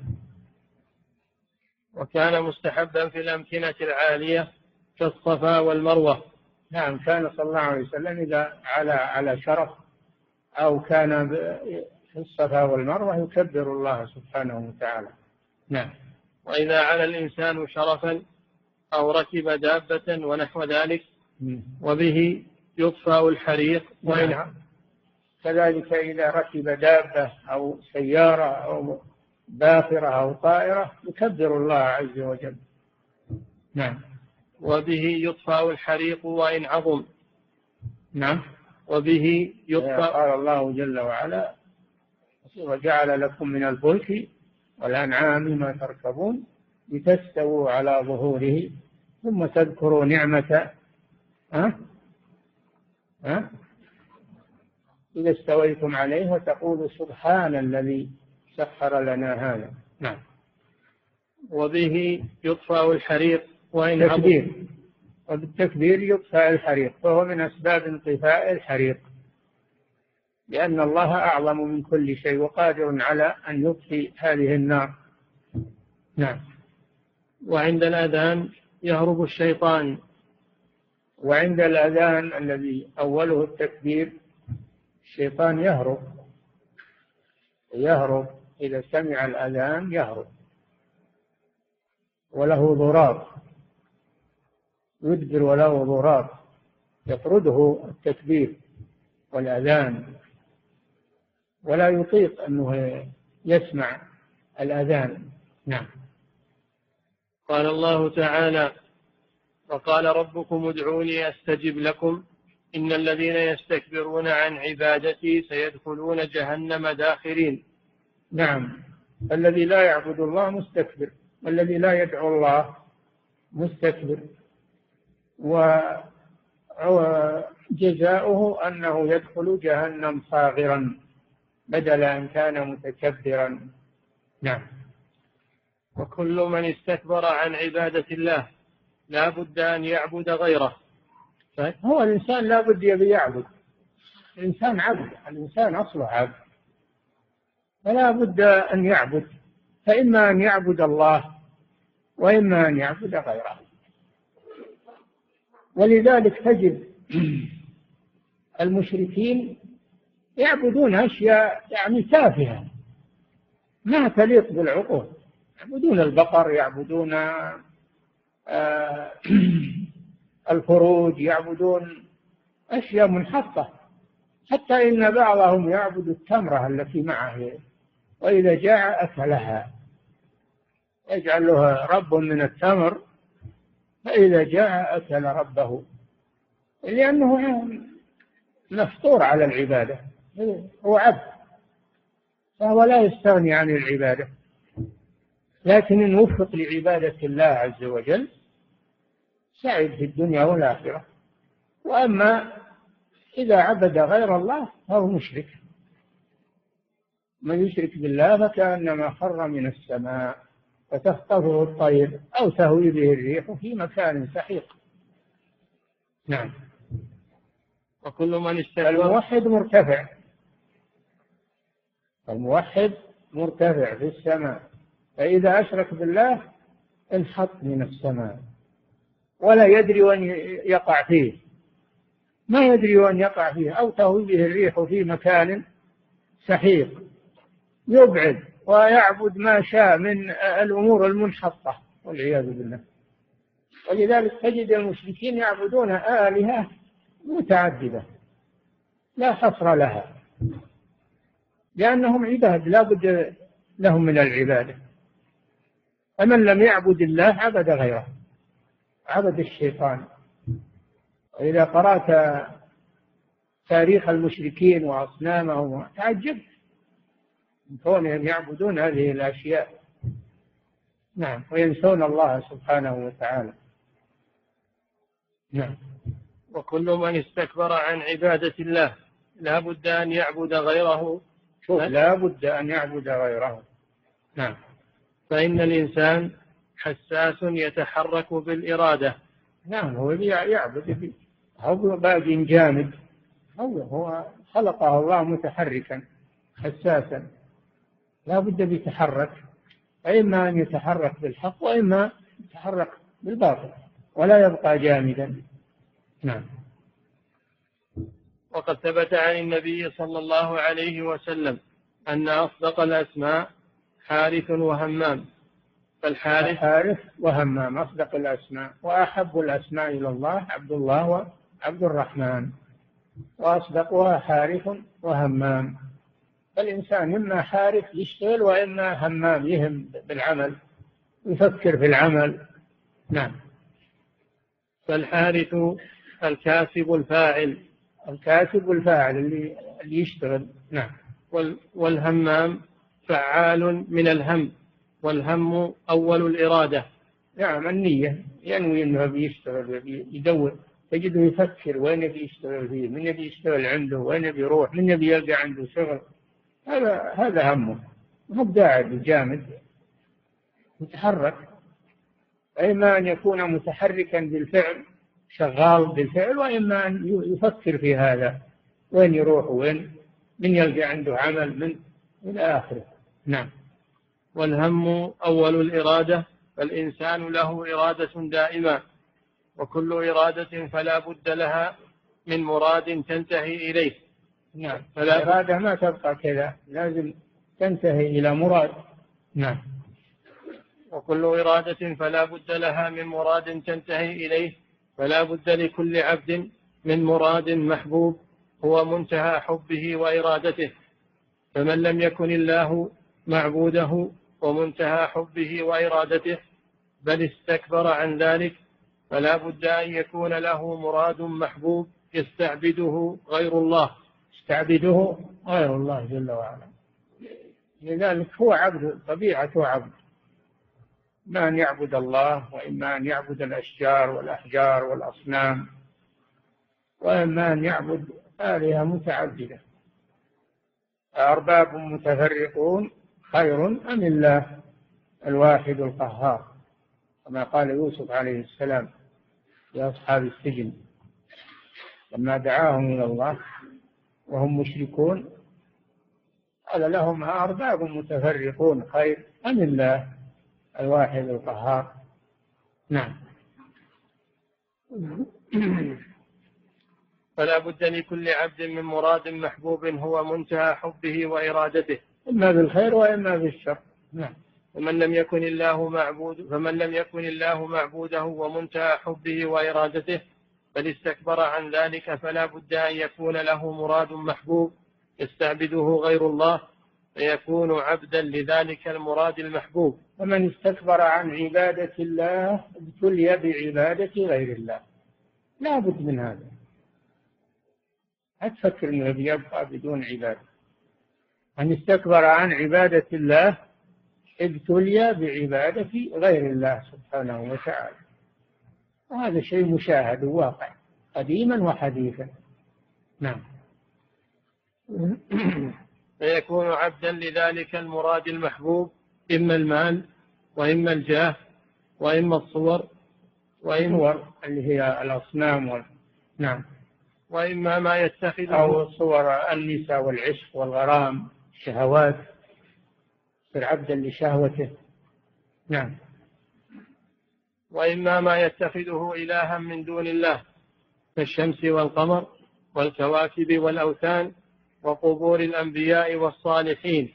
وكان مستحبا في الأمكنة العالية كالصفا والمروة. نعم كان صلى الله عليه وسلم إذا على على شرف أو كان في الصفا والمروة يكبر الله سبحانه وتعالى. نعم. وإذا على الإنسان شرفا أو ركب دابة ونحو ذلك وبه يطفأ الحريق نعم. كذلك إذا ركب دابة أو سيارة أو باخرة أو طائرة يكبر الله عز وجل. نعم. وبه يطفأ الحريق وإن عظم. نعم. وبه يطفأ قال الله جل وعلا وجعل لكم من الفلك والأنعام ما تركبون لتستووا على ظهوره ثم تذكروا نعمة. ها؟ ها؟ إذا استويتم عليه وتقول سبحان الذي سخر لنا هذا. نعم. وبه يطفأ الحريق وإن تكبير. وبالتكبير يطفأ الحريق فهو من أسباب انطفاء الحريق. لأن الله أعظم من كل شيء وقادر على أن يطفي هذه النار. نعم. وعند الأذان يهرب الشيطان. وعند الأذان الذي أوله التكبير الشيطان يهرب. يهرب. إذا سمع الأذان يهرب. وله ضراب. يدبر وله ضراب. يطرده التكبير والأذان. ولا يطيق أنه يسمع الأذان. نعم. قال الله تعالى وقال ربكم ادعوني أستجب لكم إن الذين يستكبرون عن عبادتي سيدخلون جهنم داخرين. نعم. الذي لا يعبد الله مستكبر والذي لا يدعو الله مستكبر. وجزاؤه أنه يدخل جهنم صاغرا بدل أن كان متكبرا. نعم. وكل من استكبر عن عبادة الله لا بد أن يعبد غيره. هو الإنسان لا بد يبي يعبد. الإنسان عبد الإنسان أصله عبد. فلا بد أن يعبد. فإما أن يعبد الله وإما أن يعبد غيره. ولذلك تجد المشركين يعبدون أشياء يعني تافهة ما تليق بالعقول. يعبدون البقر يعبدون آه، الفروج يعبدون أشياء منحطة حتى إن بعضهم يعبد التمرة التي معه وإذا جاع أكلها يجعل رب من التمر فإذا جاع أكل ربه. لأنه مفطور على العبادة هو عبد فهو لا يستغني عن العبادة. لكن إن وفق لعبادة الله عز وجل سعد في الدنيا والآخرة. وأما إذا عبد غير الله فهو مشرك. من يشرك بالله فكأنما خر من السماء فتخطفه الطير أو تهوي به الريح في مكان سحيق. نعم. وكل من استكبر الموحد مرتفع. الموحد مرتفع في السماء. فإذا أشرك بالله انحط من السماء. ولا يدري وين يقع فيه. ما يدري وين يقع فيه. أو تهوي به الريح في مكان سحيق. يبعد ويعبد ما شاء من الأمور المنحطة. والعياذ بالله. ولذلك تجد المشركين يعبدون آلهة متعددة. لا حصر لها. لأنهم عباد. لا بد لهم من العبادة. فمن لم يعبد الله عبد غيره. عبد الشيطان. وإذا قرأت تاريخ المشركين وأصنامهم تعجبت. من كونهم يعبدون هذه الأشياء. نعم وينسون الله سبحانه وتعالى. نعم. وكل من استكبر عن عبادة الله لا بد أن يعبد غيره. شوف لا بد أن يعبد غيره. نعم. فإن الإنسان حساس يتحرك بالإرادة. نعم هو يعبد هو باقي جامد هو هو خلقه الله متحركا حساسا. لا بد بيتحرك إما أن يتحرك بالحق وإما يتحرك بالباطل ولا يبقى جامدا نعم. وقد ثبت عن النبي صلى الله عليه وسلم أن أصدق الأسماء حارث وهمام. فالحارث حارث وهمام أصدق الأسماء وأحب الأسماء إلى الله عبد الله وعبد الرحمن. وأصدقها حارث وهمام. فالإنسان إما حارث يشتغل وإما همام يهم بالعمل يفكر في العمل. نعم. فالحارث الكاسب الفاعل. الكاسب الفاعل اللي, اللي يشتغل. نعم. والهمام فعال من الهم. والهم أول الإرادة. نعم النية. ينوي أنه بيشتغل يدور. تجده يفكر وين يبي يشتغل فيه من يبي يشتغل عنده وين يبي يروح من يبي يلقى عنده شغل. هذا هذا همه. مو قاعد جامد. يتحرك إما أن يكون متحركا بالفعل شغال بالفعل وإما أن يفكر في هذا. وين يروح وين؟ من يلقى عنده عمل من إلى آخره. نعم. والهم أول الإرادة فالإنسان له إرادة دائمة وكل إرادة فلا بد لها من مراد تنتهي إليه. نعم. فلا الإرادة ما تبقى كذا لازم تنتهي إلى مراد. نعم. وكل إرادة فلا بد لها من مراد تنتهي إليه فلا بد لكل عبد من مراد محبوب هو منتهى حبه وإرادته. فمن لم يكن الله معبوده ومنتهى حبه وإرادته بل استكبر عن ذلك فلا بد أن يكون له مراد محبوب يستعبده غير الله. يستعبده غير الله جل وعلا. لذلك هو عبد طبيعته عبد. إما أن يعبد الله وإما أن يعبد الأشجار والأحجار والأصنام وإما أن يعبد آلهة متعددة. أرباب متفرقون خير أم الله الواحد القهار؟ كما قال يوسف عليه السلام لأصحاب السجن لما دعاهم إلى الله وهم مشركون قال لهم أرباب متفرقون خير أم الله الواحد القهار؟ نعم. فلا بد لكل عبد من مراد محبوب هو منتهى حبه وإرادته. إما بالخير وإما بالشر. نعم. ومن لم يكن الله معبود فمن لم يكن الله معبوده ومنتهى حبه وإرادته بل استكبر عن ذلك فلا بد أن يكون له مراد محبوب يستعبده غير الله فيكون عبدا لذلك المراد المحبوب. ومن استكبر عن عبادة الله ابتلي بعبادة غير الله. لا بد من هذا. لا تفكر إنه بيبقى بدون عبادة. من استكبر عن عبادة الله ابتلي بعبادة غير الله سبحانه وتعالى. وهذا شيء مشاهد وواقع قديما وحديثا. نعم. فيكون عبدا لذلك المراد المحبوب إما المال وإما الجاه وإما الصور وإما اللي هي الأصنام وال... نعم. وإما ما يتخذه أو صور النساء والعشق والغرام. الشهوات يصير عبدا لشهوته. نعم. وإما ما يتخذه إلها من دون الله كالشمس والقمر والكواكب والأوثان وقبور الأنبياء والصالحين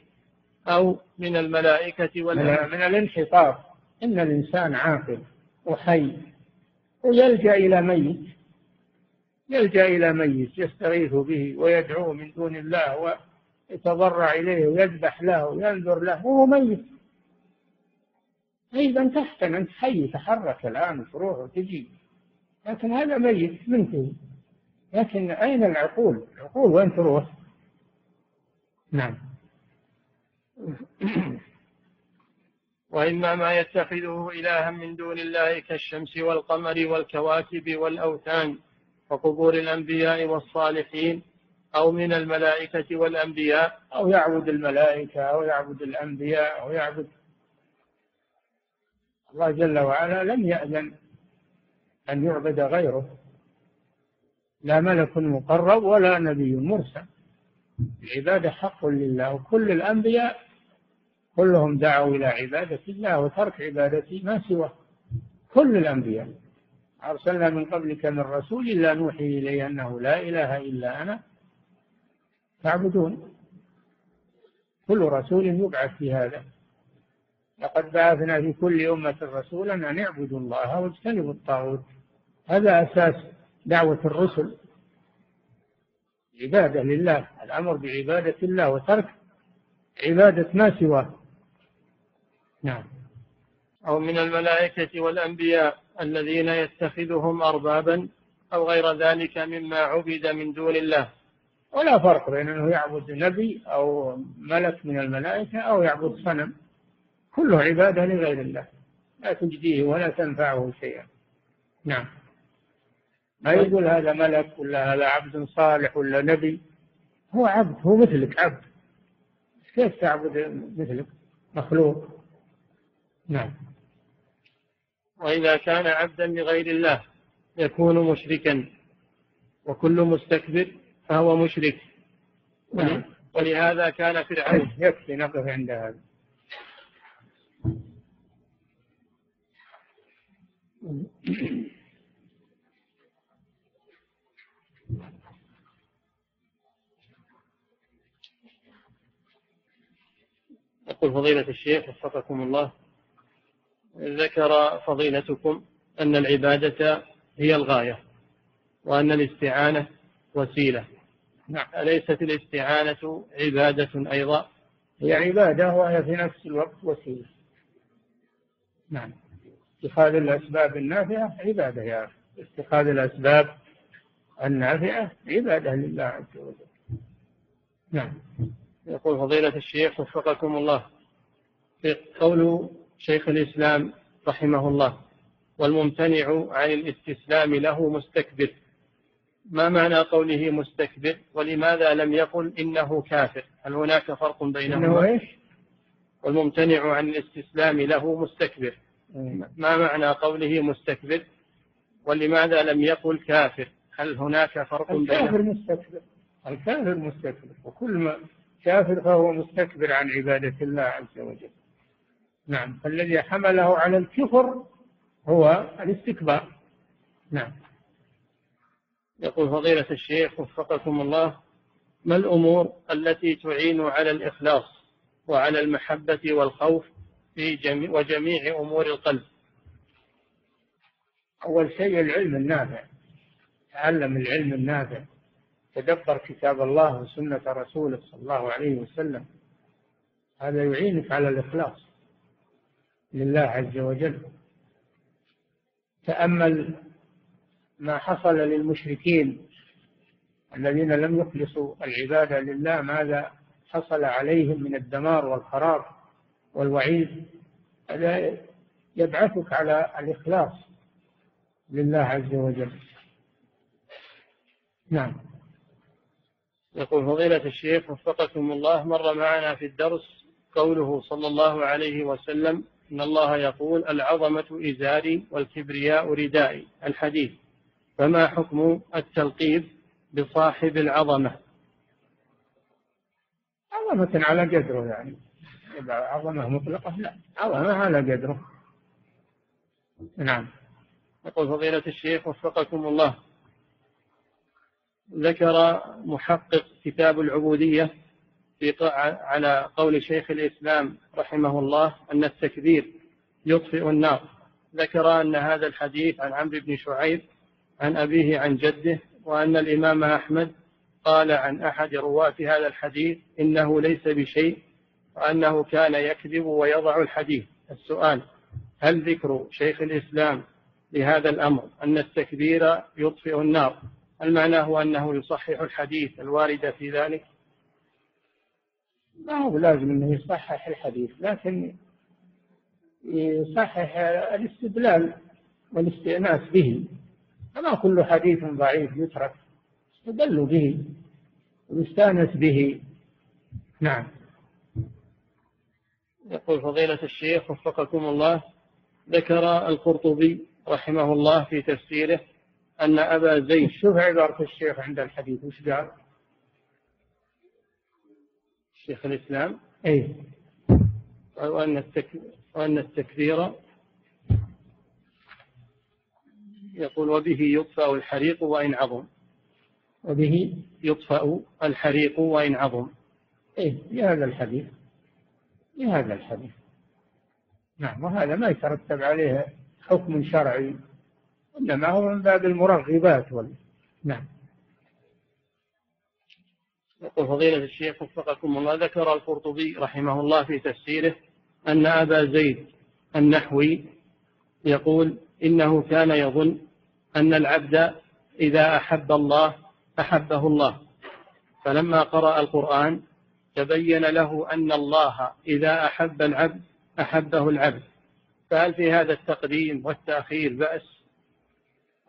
أو من الملائكة والأنبياء من الانحطاط. إن الإنسان عاقل وحي ويلجأ إلى ميت. يلجأ إلى ميت يستغيث به ويدعوه من دون الله ويتضرع إليه ويذبح له وينذر له وهو ميت إذا تحسن أنت حي تحرك الآن تروح وتجي لكن هذا ميت منتهي لكن أين العقول؟ العقول وين تروح؟ نعم وإما ما يتخذه إلها من دون الله كالشمس والقمر والكواكب والأوثان وقبور الأنبياء والصالحين أو من الملائكة والأنبياء. أو يعبد الملائكة أو يعبد الأنبياء أو يعبد الله جل وعلا لم يأذن أن يعبد غيره. لا ملك مقرب ولا نبي مرسل. العبادة حق لله وكل الأنبياء كلهم دعوا إلى عبادة الله وترك عبادة ما سواه. كل الأنبياء. أرسلنا من قبلك من رسول إلا نوحي إليه أنه لا إله إلا أنا. تعبدون كل رسول يبعث في هذا. لقد بعثنا في كل أمة رسولا أن اعبدوا الله واجتنبوا الطاغوت. هذا أساس دعوة الرسل. عبادة لله. الأمر بعبادة الله وترك عبادة ما سواه. نعم. أو من الملائكة والأنبياء الذين يتخذهم أربابا أو غير ذلك مما عبد من دون الله. ولا فرق بين أنه يعبد نبي أو ملك من الملائكة أو يعبد صنم. كله عبادة لغير الله. لا تجديه ولا تنفعه شيئا. نعم. ما يقول هذا ملك ولا هذا عبد صالح ولا نبي. هو عبد هو مثلك عبد. كيف تعبد مثلك؟ مخلوق. نعم. وإذا كان عبدا لغير الله يكون مشركا. وكل مستكبر فهو مشرك. نعم. ولهذا كان فرعون يكفي نقف عند هذا. يقول فضيلة الشيخ وفقكم الله ذكر فضيلتكم أن العبادة هي الغاية وأن الاستعانة وسيلة. نعم. أليست الاستعانة عبادة أيضا؟ هي عبادة وهي في نفس الوقت وسيلة. نعم. اتخاذ الأسباب النافعة عبادة يا أخي. اتخاذ الأسباب النافعة عبادة لله عز وجل. نعم. يقول فضيلة الشيخ وفقكم الله. في قول شيخ الإسلام رحمه الله والممتنع عن الاستسلام له مستكبر. ما معنى قوله مستكبر ولماذا لم يقل إنه كافر؟ هل هناك فرق بينهما؟ إنه إيش؟ والممتنع عن الاستسلام له مستكبر. ما معنى قوله مستكبر ولماذا لم يقل كافر؟ هل هناك فرق بينهما؟ الكافر مستكبر. الكافر مستكبر. وكل ما كافر فهو مستكبر عن عبادة الله عز وجل. نعم. فالذي حمله على الكفر هو الاستكبار. نعم. يقول فضيلة الشيخ وفقكم الله ما الأمور التي تعين على الإخلاص وعلى المحبة والخوف في جميع وجميع أمور القلب؟ أول شيء العلم النافع. تعلم العلم النافع. تدبر كتاب الله وسنة رسوله صلى الله عليه وسلم. هذا يعينك على الإخلاص لله عز وجل. تأمل ما حصل للمشركين الذين لم يخلصوا العبادة لله ماذا حصل عليهم من الدمار والخراب والوعيد؟ هذا يبعثك على الإخلاص لله عز وجل. نعم. يقول فضيلة الشيخ وفقكم الله مر معنا في الدرس قوله صلى الله عليه وسلم إن الله يقول العظمة إزاري والكبرياء ردائي الحديث. فما حكم التلقيب بصاحب العظمة؟ عظمة على قدره يعني. عظمة مطلقة لا. عظمة على قدره. نعم. يقول فضيلة الشيخ وفقكم الله. ذكر محقق كتاب العبودية في على قول شيخ الإسلام رحمه الله أن التكبير يطفئ النار. ذكر أن هذا الحديث عن عمرو بن شعيب عن أبيه عن جده وأن الإمام أحمد قال عن أحد رواة هذا الحديث إنه ليس بشيء وأنه كان يكذب ويضع الحديث. السؤال هل ذكر شيخ الإسلام لهذا الأمر أن التكبير يطفئ النار؟ هل معناه أنه يصحح الحديث الوارد في ذلك؟ ما هو لازم أنه يصحح الحديث لكن يصحح الاستدلال والاستئناس به. فما كل حديث ضعيف يترك يستدل به ويستانس به. نعم. يقول فضيلة الشيخ وفقكم الله ذكر القرطبي رحمه الله في تفسيره أن أبا زيد شوف عبارة الشيخ عند الحديث وش قال؟ شيخ الإسلام. أي وأن التك... وأن التكبير يقول وبه يطفأ الحريق وإن عظم. وبه يطفأ الحريق وإن عظم. إيه بهذا الحديث. بهذا الحديث. نعم وهذا ما يترتب عليه حكم شرعي إنما هو من باب المرغبات وال... نعم. يقول فضيلة الشيخ وفقكم الله ذكر القرطبي رحمه الله في تفسيره أن أبا زيد النحوي يقول إنه كان يظن أن العبد إذا أحب الله أحبه الله. فلما قرأ القرآن تبين له أن الله إذا أحب العبد أحبه العبد. فهل في هذا التقديم والتأخير بأس؟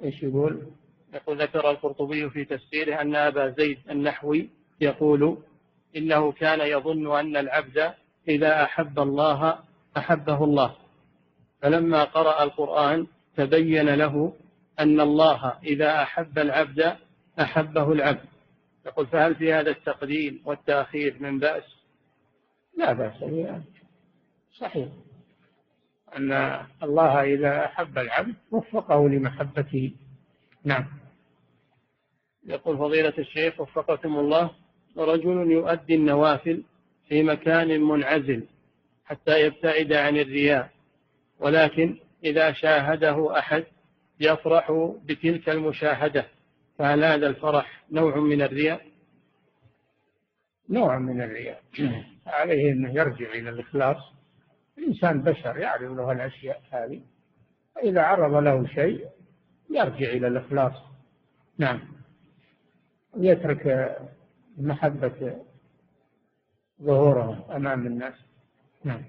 إيش يقول؟ يقول ذكر القرطبي في تفسيره أن أبا زيد النحوي يقول إنه كان يظن أن العبد إذا أحب الله أحبه الله. فلما قرأ القرآن تبين له أن الله إذا أحب العبد أحبه العبد. يقول فهل في هذا التقديم والتأخير من بأس؟ لا بأس. به صحيح. أن الله إذا أحب العبد وفقه لمحبته. نعم. يقول فضيلة الشيخ وفقكم الله رجل يؤدي النوافل في مكان منعزل حتى يبتعد عن الرياء ولكن إذا شاهده أحد يفرح بتلك المشاهدة فهل هذا الفرح نوع من الرياء؟ نوع من الرياء. عليه أنه يرجع إلى الإخلاص. الإنسان بشر يعرض له الأشياء هذه. فإذا عرض له شيء يرجع إلى الإخلاص. نعم. ويترك محبة ظهوره أمام الناس. نعم.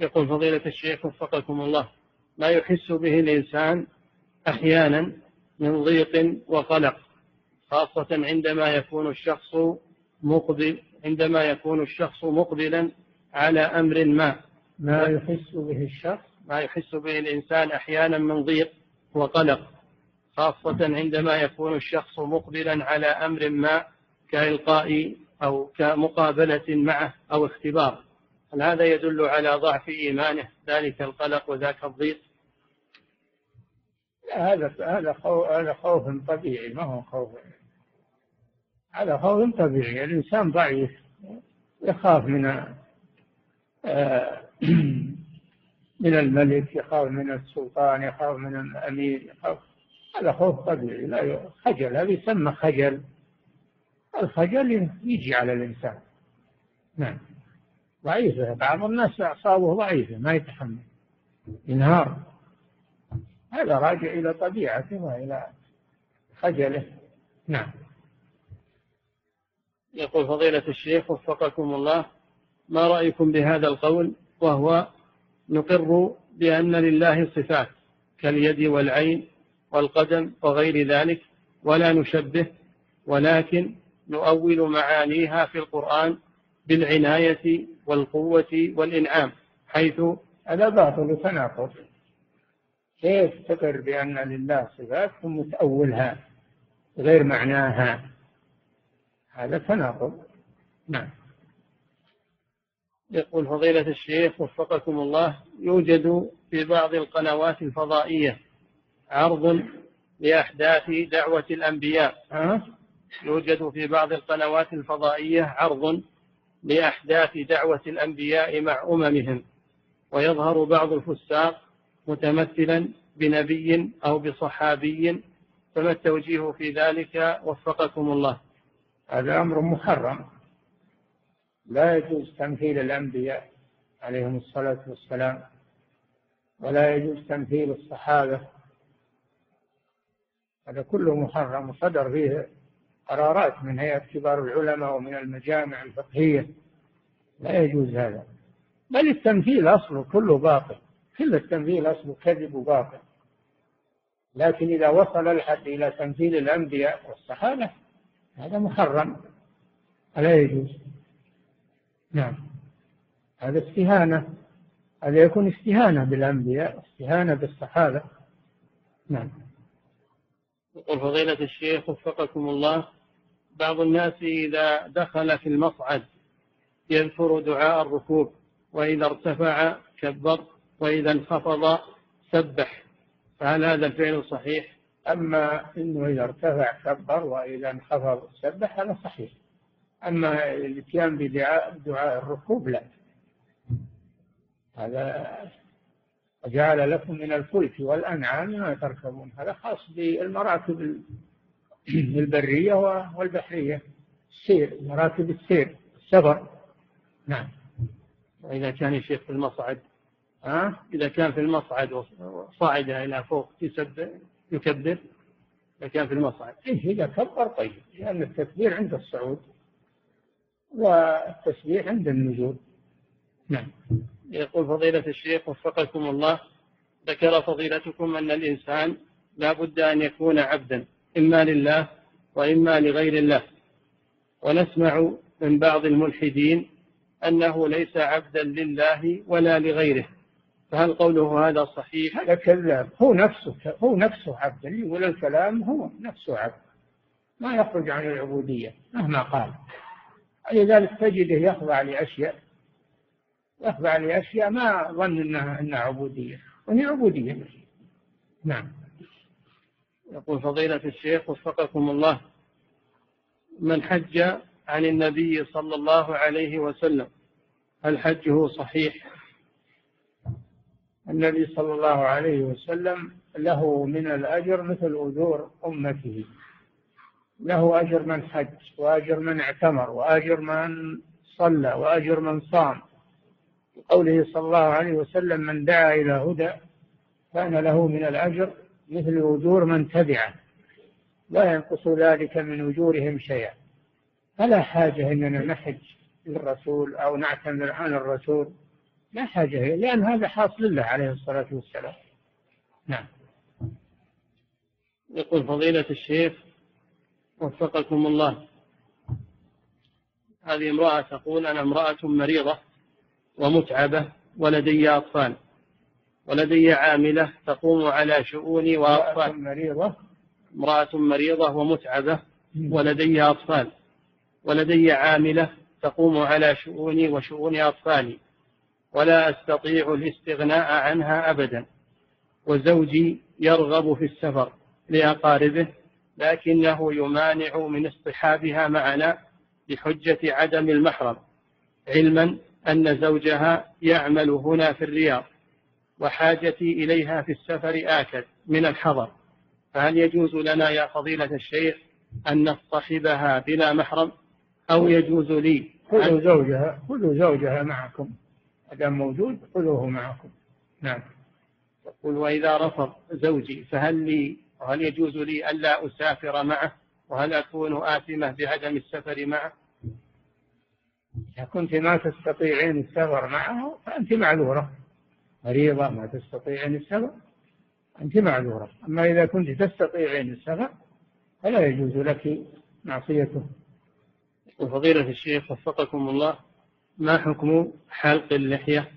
يقول فضيلة الشيخ وفقكم الله ما يحس به الإنسان أحيانا من ضيق وقلق خاصة عندما يكون الشخص مقبل عندما يكون الشخص مقبلا على أمر ما ما يحس به الشخص؟ ما يحس به الإنسان أحيانا من ضيق وقلق خاصة عندما يكون الشخص مقبلا على أمر ما كإلقاء أو كمقابلة معه أو اختبار. هل هذا يدل على ضعف إيمانه؟ ذلك القلق وذاك الضيق؟ هذا هذا خوف هذا خوف طبيعي ما هو خوف؟ هذا خوف طبيعي الإنسان ضعيف يخاف من آه، من الملك يخاف من السلطان يخاف من الأمير يخاف هذا خوف طبيعي لا خجل هذا يسمى خجل. الخجل يجي على الإنسان. نعم. ضعيفة. بعض الناس أعصابه ضعيفة ما يتحمل. ينهار. هذا راجع إلى طبيعته وإلى خجله. نعم. يقول فضيلة الشيخ وفقكم الله ما رأيكم بهذا القول؟ وهو نقر بأن لله صفات كاليد والعين والقدم وغير ذلك ولا نشبه ولكن نؤول معانيها في القرآن بالعناية والقوة والإنعام حيث هذا باطل تناقض. كيف تقر بأن لله صفات ثم تأولها غير معناها؟ هذا تناقض. نعم. يقول فضيلة الشيخ وفقكم الله يوجد في بعض القنوات الفضائية عرض لأحداث دعوة الأنبياء. أه؟ يوجد في بعض القنوات الفضائية عرض لأحداث دعوة الأنبياء مع أممهم. ويظهر بعض الفساق متمثلا بنبي أو بصحابي فما التوجيه في ذلك؟ وفقكم الله. هذا أمر محرم. لا يجوز تمثيل الأنبياء عليهم الصلاة والسلام ولا يجوز تمثيل الصحابة. هذا كله محرم وصدر فيه قرارات من هيئة كبار العلماء ومن المجامع الفقهية. لا يجوز هذا. بل التمثيل أصله كله باطل. كل التمثيل أصله كذب وباطل. لكن إذا وصل الحد إلى تمثيل الأنبياء والصحابة هذا محرم. لا يجوز. نعم. هذا استهانة. هذا يكون استهانة بالأنبياء استهانة بالصحابة. نعم. يقول فضيلة الشيخ وفقكم الله بعض الناس إذا دخل في المصعد يذكر دعاء الركوب وإذا ارتفع كبر وإذا انخفض سبح. فهل هذا الفعل صحيح؟ أما أنه إذا ارتفع كبر وإذا انخفض سبح هذا صحيح. أما الإتيان بدعاء دعاء الركوب لا. هذا وجعل لكم من الفلك والأنعام ما تركبون. هذا خاص بالمراكب البرية والبحرية. السير مراكب السير. السفر. نعم. وإذا كان الشيخ في المصعد ها؟ إذا كان في المصعد وصعد إلى فوق يسبح يكبر. إذا كان في المصعد إيه إذا كبر طيب لأن التكبير عند الصعود والتسبيح عند النزول. نعم. يقول فضيلة الشيخ وفقكم الله ذكر فضيلتكم أن الإنسان لا بد أن يكون عبدا. إما لله وإما لغير الله. ونسمع من بعض الملحدين أنه ليس عبدا لله ولا لغيره. فهل قوله هذا صحيح؟ هذا كذاب هو نفسه هو نفسه عبد. ولا الكلام هو نفسه عبد. ما يخرج عن العبودية مهما قال. لذلك تجده يخضع لأشياء. يخضع لأشياء ما ظن أنها أنها عبودية. وهي عبودية. نعم. يقول فضيلة الشيخ وفقكم الله من حج عن النبي صلى الله عليه وسلم هل حجه صحيح؟ النبي صلى الله عليه وسلم له من الأجر مثل أجور أمته. له أجر من حج وأجر من اعتمر وأجر من صلى وأجر من صام. قوله صلى الله عليه وسلم من دعا إلى هدى كان له من الأجر مثل أجور من تبعه لا ينقص ذلك من أجورهم شيئا. فلا حاجة أننا نحج للرسول أو نعتمر عن الرسول لا حاجة لأن هذا حاصل له عليه الصلاة والسلام. نعم. يقول فضيلة الشيخ وفقكم الله. هذه امرأة تقول أنا امرأة مريضة ومتعبة ولدي أطفال. ولدي عاملة تقوم على شؤوني وأطفال. مريضة. امرأة مريضة ومتعبة. ولدي أطفال. ولدي عاملة تقوم على شؤوني وشؤون أطفالي. ولا أستطيع الاستغناء عنها أبدا. وزوجي يرغب في السفر لأقاربه لكنه يمانع من اصطحابها معنا بحجة عدم المحرم. علما أن زوجها يعمل هنا في الرياض. وحاجتي إليها في السفر آكد من الحضر. فهل يجوز لنا يا فضيلة الشيخ أن نصطحبها بلا محرم؟ أو يجوز لي خذوا زوجها خذوا زوجها معكم. دام موجود خذوه معكم. نعم. يقول وإذا رفض زوجي فهل لي وهل يجوز لي ألا أسافر معه؟ وهل أكون آثمة بعدم السفر معه؟ إذا كنت ما تستطيعين السفر معه فأنت معذورة. مريضة ما تستطيعين السفر أنت معذورة. أما إذا كنت تستطيعين السفر فلا يجوز لك معصيته. وفضيلة الشيخ وفقكم الله ما حكم حلق اللحية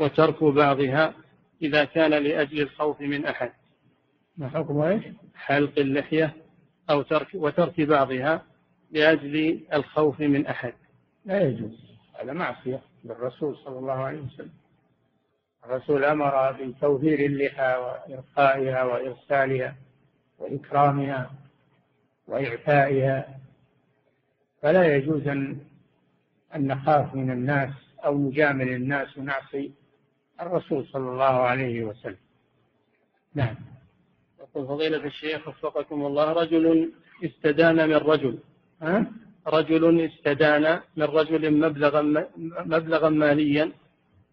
وترك بعضها إذا كان لأجل الخوف من أحد؟ ما حكم إيش؟ حلق اللحية أو ترك وترك بعضها لأجل الخوف من أحد. لا يجوز. هذا معصية للرسول صلى الله عليه وسلم. الرسول أمر بتوفير اللحى وإرخائها وإرسالها وإكرامها وإعفائها. فلا يجوز أن نخاف من الناس أو نجامل الناس ونعصي الرسول صلى الله عليه وسلم. نعم. يقول فضيلة الشيخ وفقكم الله رجل استدان من رجل. ها؟ رجل استدان من رجل مبلغا مبلغا ماليا.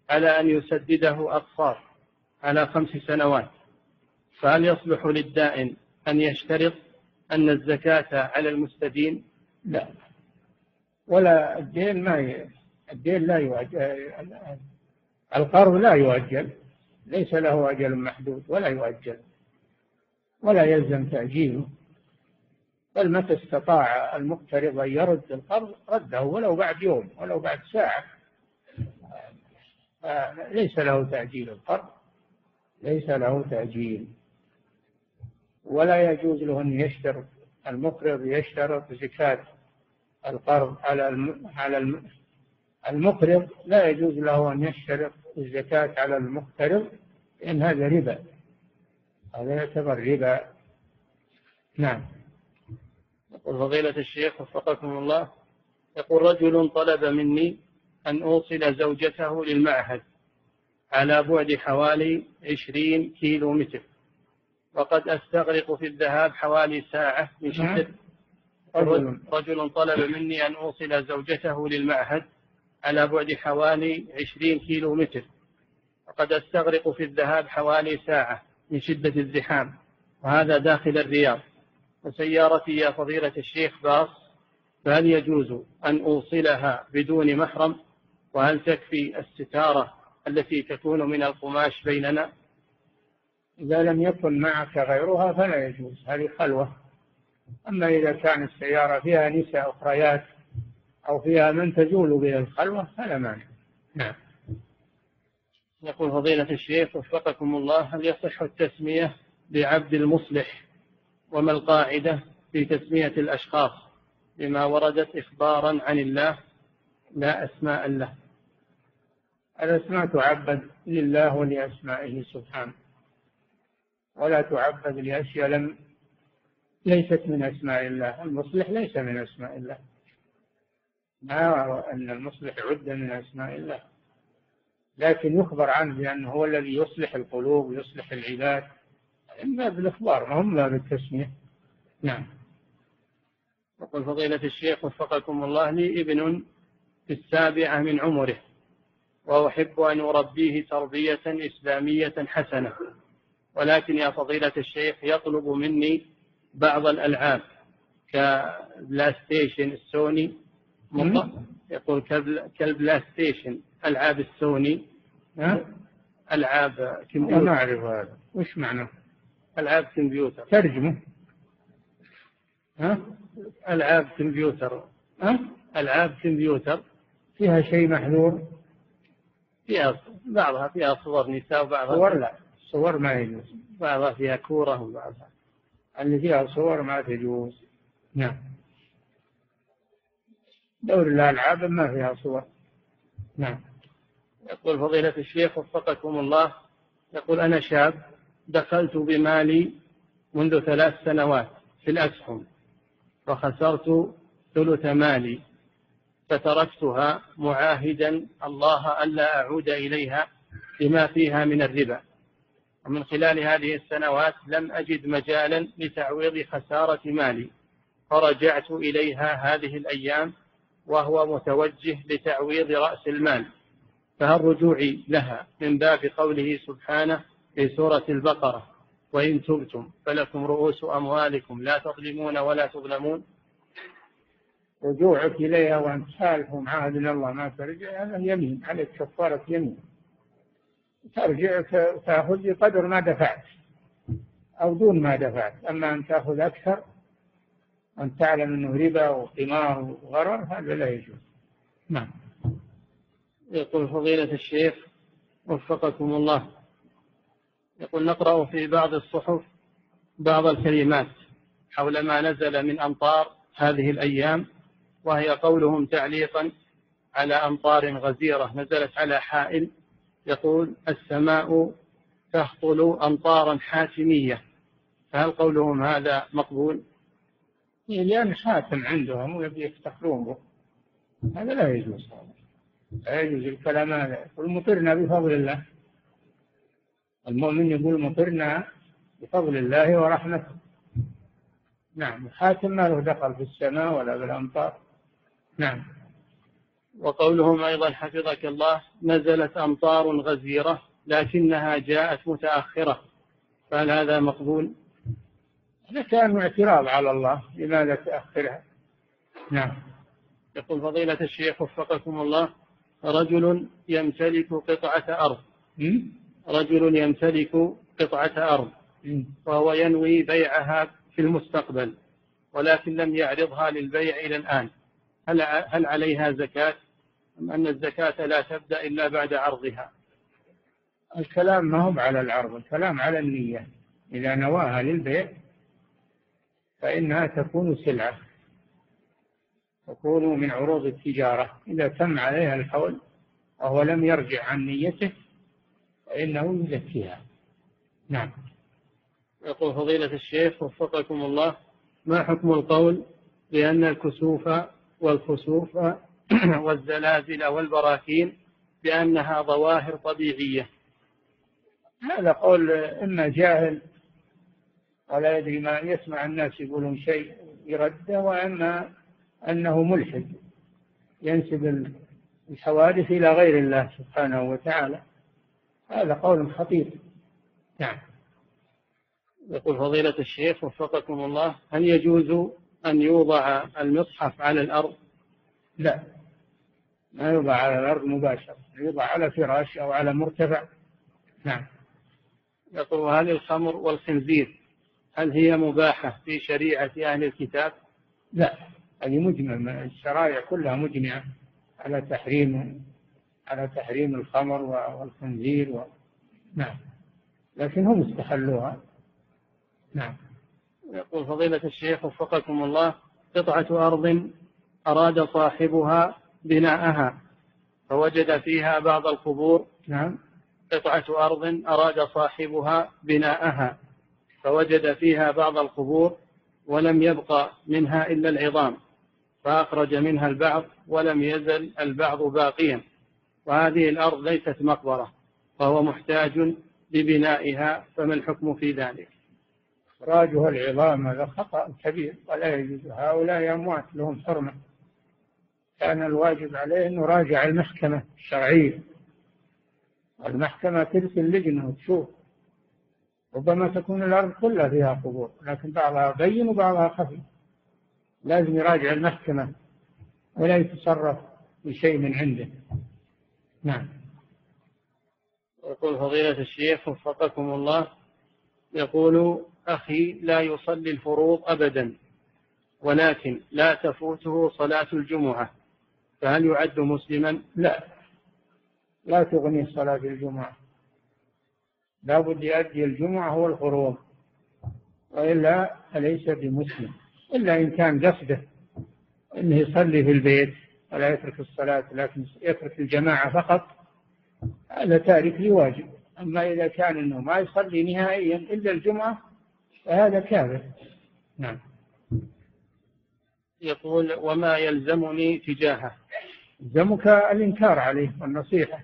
على أن يسدده أقساط على خمس سنوات فهل يصلح للدائن أن يشترط أن الزكاة على المستدين؟ لا. ولا الدين ما ي... الدين لا يؤجل القرض لا يؤجل ليس له أجل محدود ولا يؤجل ولا يلزم تأجيله. بل متى استطاع المقترض أن يرد القرض رده ولو بعد يوم ولو بعد ساعة. ليس له تأجيل القرض ليس له تأجيل. ولا يجوز له أن يشترط المقرض يشترط زكاة القرض على. على الم... المقرض لا يجوز له أن يشترط الزكاة على المقترض لأن هذا ربا. هذا يعتبر ربا. نعم. يقول فضيلة الشيخ وفقكم الله يقول رجل طلب مني أن أوصل زوجته للمعهد على بعد حوالي عشرين كيلو متر. وقد أستغرق في الذهاب حوالي ساعة من نعم. شدة. رجل, رجل طلب مني أن أوصل زوجته للمعهد على بعد حوالي عشرين كيلو متر. وقد أستغرق في الذهاب حوالي ساعة من شدة الزحام. وهذا داخل الرياض. وسيارتي يا فضيلة الشيخ باص فهل يجوز أن أوصلها بدون محرم؟ وهل تكفي الستارة التي تكون من القماش بيننا؟ إذا لم يكن معك غيرها فلا يجوز هذه خلوة. أما إذا كانت السيارة فيها نساء أخريات أو فيها من تزول به الخلوة فلا مانع. نعم. يقول فضيلة الشيخ وفقكم الله هل يصح التسمية بعبد المصلح؟ وما القاعدة في تسمية الأشخاص؟ بما وردت إخبارا عن الله لا أسماء له. الأسماء تعبد لله ولأسمائه سبحانه. ولا تعبد لأشياء لم ليست من أسماء الله. المصلح ليس من أسماء الله. ما أن المصلح عد من أسماء الله. لكن يخبر عنه بأنه هو الذي يصلح القلوب ويصلح العباد. إما بالإخبار ما هم بالتسمية. نعم. يقول فضيلة الشيخ وفقكم الله لي ابن في السابعة من عمره. وأحب أن أربيه تربية إسلامية حسنة. ولكن يا فضيلة الشيخ يطلب مني بعض الألعاب كبلاي ستيشن السوني يقول كالبلاي ستيشن ألعاب السوني. ها؟ ألعاب كمبيوتر. ما أعرف هذا. وش معنى؟ ألعاب كمبيوتر. ترجمة. ها؟ ألعاب كمبيوتر. ها؟ ألعاب كمبيوتر. فيها شيء محذور؟ فيها بعضها فيها صور نساء وبعضها صور لا صور ما يجوز. بعضها فيها كورة وبعضها. اللي فيها صور ما تجوز. نعم. دور الألعاب ما فيها صور. نعم. يقول فضيلة الشيخ وفقكم الله يقول أنا شاب دخلت بمالي منذ ثلاث سنوات في الأسهم وخسرت ثلث مالي. فتركتها معاهدا الله ألا أعود إليها بما فيها من الربا. ومن خلال هذه السنوات لم أجد مجالا لتعويض خسارة مالي فرجعت إليها هذه الأيام وهو متوجه لتعويض رأس المال. فهل رجوعي لها من باب قوله سبحانه في سورة البقرة؟ وإن تبتم فلكم رؤوس أموالكم لا تظلمون ولا تظلمون. رجوعك إليها وأن تسالفهم عهد من الله ما ترجع هذا يمين عليك كفارة يمين. ترجع تأخذ بقدر ما دفعت أو دون ما دفعت. أما أن تأخذ أكثر أن تعلم أنه ربا وقمار وغرر هذا لا يجوز. نعم. يقول فضيلة الشيخ وفقكم الله. يقول نقرأ في بعض الصحف بعض الكلمات حول ما نزل من أمطار هذه الأيام وهي قولهم تعليقا على أمطار غزيرة نزلت على حائل يقول السماء تهطل أمطارا حاتمية فهل قولهم هذا مقبول؟ لأن حاتم عندهم ويبي يفتخرون به. هذا لا يجوز. لا يجوز الكلام هذا. يقول مطرنا بفضل الله. المؤمن يقول مطرنا بفضل الله ورحمته. نعم حاتم ما له دخل في السماء ولا بالأمطار. نعم. وقولهم أيضا حفظك الله نزلت أمطار غزيرة لكنها جاءت متأخرة. فهل هذا مقبول؟ هذا كان اعتراض على الله لماذا تأخرها. نعم. يقول فضيلة الشيخ وفقكم الله رجل يمتلك قطعة أرض. رجل يمتلك قطعة أرض. وهو ينوي بيعها في المستقبل ولكن لم يعرضها للبيع إلى الآن. هل هل عليها زكاة؟ أم أن الزكاة لا تبدأ إلا بعد عرضها؟ الكلام ما هو على العرض الكلام على النية. إذا نواها للبيع فإنها تكون سلعة. تكون من عروض التجارة. إذا تم عليها الحول وهو لم يرجع عن نيته فإنه يزكيها. نعم. يقول فضيلة الشيخ وفقكم الله ما حكم القول بأن الكسوف والخسوف والزلازل والبراكين بأنها ظواهر طبيعية. هذا قول إما جاهل ولا يدري ما يسمع الناس يقولون شيء يرده وإما أنه ملحد ينسب الحوادث إلى غير الله سبحانه وتعالى. هذا قول خطير. نعم. يقول فضيلة الشيخ وفقكم الله هل يجوز أن يوضع المصحف على الأرض؟ لا. ما يوضع على الأرض مباشرة يوضع على فراش أو على مرتفع. نعم. يقول هل الخمر والخنزير هل هي مباحة في شريعة أهل الكتاب؟ لا. هذه مجمع الشرائع كلها مجمعة على تحريم على تحريم الخمر والخنزير و... نعم. لكن هم استحلوها. نعم. يقول فضيلة الشيخ وفقكم الله قطعة أرض أراد صاحبها بناءها فوجد فيها بعض القبور. نعم. قطعة أرض أراد صاحبها بناءها فوجد فيها بعض القبور ولم يبق منها إلا العظام فأخرج منها البعض ولم يزل البعض باقيا. وهذه الأرض ليست مقبرة فهو محتاج لبنائها فما الحكم في ذلك؟ إخراجها العظام هذا خطأ كبير ولا يجوز. هؤلاء أموات لهم حرمة. كان الواجب عليه أنه راجع المحكمة الشرعية. المحكمة ترسل لجنة وتشوف. ربما تكون الأرض كلها فيها قبور لكن بعضها بين وبعضها خفي. لازم يراجع المحكمة ولا يتصرف بشيء من عنده. نعم. يقول فضيلة الشيخ وفقكم الله يقول أخي لا يصلي الفروض أبدا ولكن لا تفوته صلاة الجمعة. فهل يعد مسلما؟ لا. لا تغني صلاة الجمعة. لا بد يؤدي الجمعة هو الفروض. وإلا فليس بمسلم. إلا إن كان قصده أنه يصلي في البيت ولا يترك الصلاة لكن يترك الجماعة فقط هذا تارك لواجب. أما إذا كان أنه ما يصلي نهائيا إلا الجمعة فهذا كافر نعم. يقول وما يلزمني تجاهه. يلزمك الإنكار عليه والنصيحة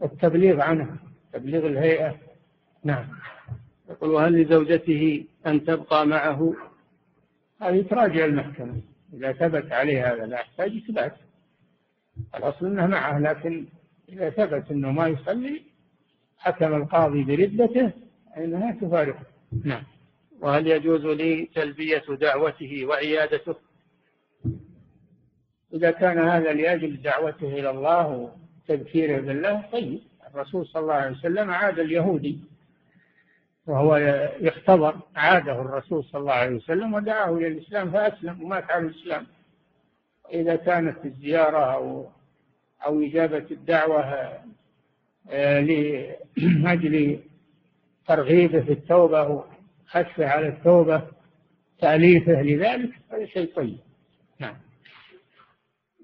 والتبليغ عنه تبليغ الهيئة. نعم. يقول وهل لزوجته أن تبقى معه؟ هذه تراجع المحكمة. إذا ثبت عليه هذا لا يحتاج إثبات. الأصل أنه معه لكن إذا ثبت أنه ما يصلي حكم القاضي بردته فإنها تفارقه. نعم. وهل يجوز لي تلبية دعوته وعيادته؟ إذا كان هذا لأجل دعوته إلى الله وتذكيره بالله طيب. الرسول صلى الله عليه وسلم عاد اليهودي وهو يختبر عاده الرسول صلى الله عليه وسلم ودعاه إلى الإسلام فأسلم ومات على الإسلام. إذا كانت الزيارة أو أو إجابة الدعوة آه، لأجل ترغيبه في التوبة وخشفه على التوبة تأليفه لذلك هذا شيء طيب. نعم.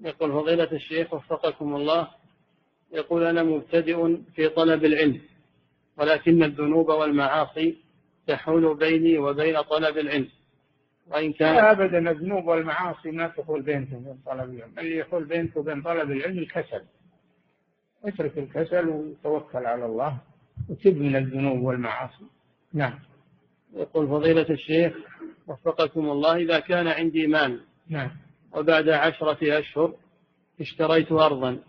يقول فضيلة الشيخ وفقكم الله يقول أنا مبتدئ في طلب العلم ولكن الذنوب والمعاصي تحول بيني وبين طلب العلم. وإن كان لا أبدا الذنوب والمعاصي ما تحول بينك وبين طلب العلم. اللي يحول بينك وبين طلب العلم الكسل. اترك الكسل وتوكل على الله وتب من الذنوب والمعاصي. نعم. يقول فضيلة الشيخ وفقكم الله إذا كان عندي مال نعم. وبعد عشرة أشهر اشتريت أرضا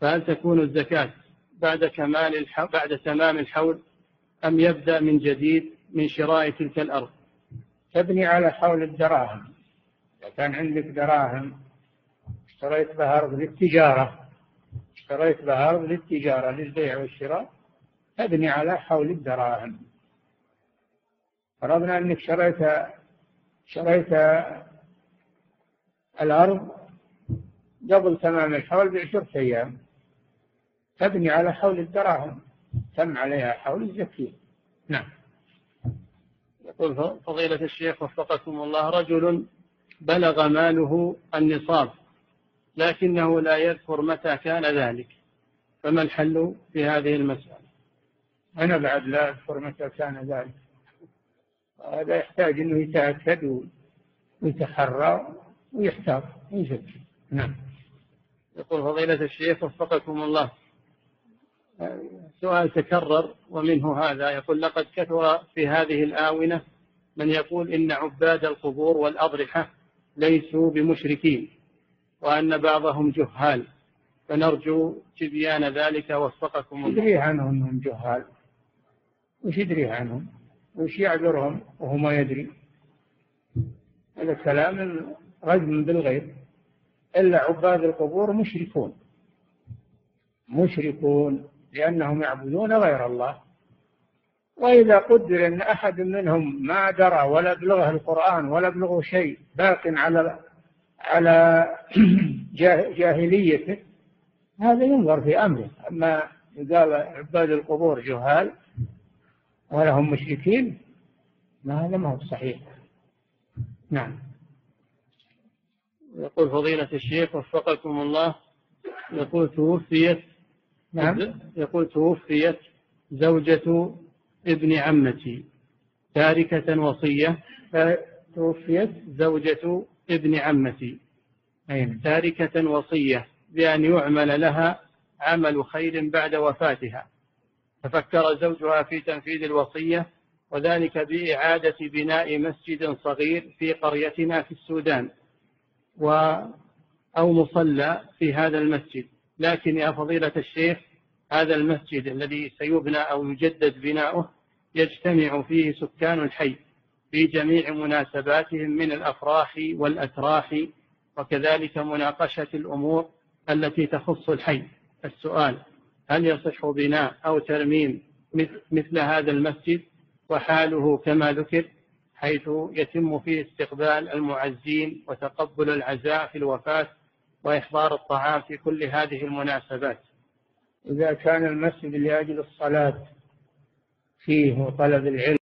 فهل تكون الزكاة بعد كمال الحول بعد تمام الحول أم يبدأ من جديد من شراء تلك الأرض؟ تبني على حول الدراهم. إذا كان عندك دراهم اشتريت بها أرض للتجارة اشتريت بها أرض للتجارة للبيع والشراء تبني على حول الدراهم. فرضنا أنك شريت شريت الأرض قبل تمام الحول بعشرة أيام. تبني على حول الدراهم تم عليها حول الزكية نعم. يقول فضيلة الشيخ وفقكم الله رجل بلغ ماله النصاب لكنه لا يذكر متى كان ذلك. فما الحل في هذه المسألة؟ أنا بعد لا أذكر متى كان ذلك. هذا يحتاج أنه يتأكد ويتحرى ويحتاط ويزكي نعم. يقول فضيلة الشيخ وفقكم الله. سؤال تكرر ومنه هذا. يقول لقد كثر في هذه الآونة من يقول إن عباد القبور والأضرحة ليسوا بمشركين وأن بعضهم جهال. فنرجو تبيان ذلك. وفقكم الله. يدري عنهم أنهم جهال. وش يدري عنهم؟ وش يعذرهم وهو ما يدري. هذا كلام رجم بالغيب. إلا عباد القبور مشركون. مشركون لأنهم يعبدون غير الله. وإذا قدر أن أحد منهم ما درى ولا بلغه القرآن ولا بلغه شيء باق على على جاهليته هذا ينظر في أمره. أما قال عباد القبور جهال ولهم مشركين؟ ما هذا ما هو صحيح. نعم. يقول فضيلة الشيخ وفقكم الله يقول توفيت نعم. يقول توفيت زوجة ابن عمتي تاركة وصية. توفيت زوجة ابن عمتي. أين؟ تاركة وصية بأن يعمل لها عمل خير بعد وفاتها. تفكر زوجها في تنفيذ الوصية وذلك بإعادة بناء مسجد صغير في قريتنا في السودان و أو مصلى في هذا المسجد. لكن يا فضيلة الشيخ هذا المسجد الذي سيبنى أو يجدد بناؤه يجتمع فيه سكان الحي في جميع مناسباتهم من الأفراح والأتراح وكذلك مناقشة الأمور التي تخص الحي. السؤال هل يصح بناء أو ترميم مثل هذا المسجد وحاله كما ذكر حيث يتم فيه استقبال المعزين وتقبل العزاء في الوفاة وإحضار الطعام في كل هذه المناسبات؟ إذا كان المسجد لأجل الصلاة فيه وطلب العلم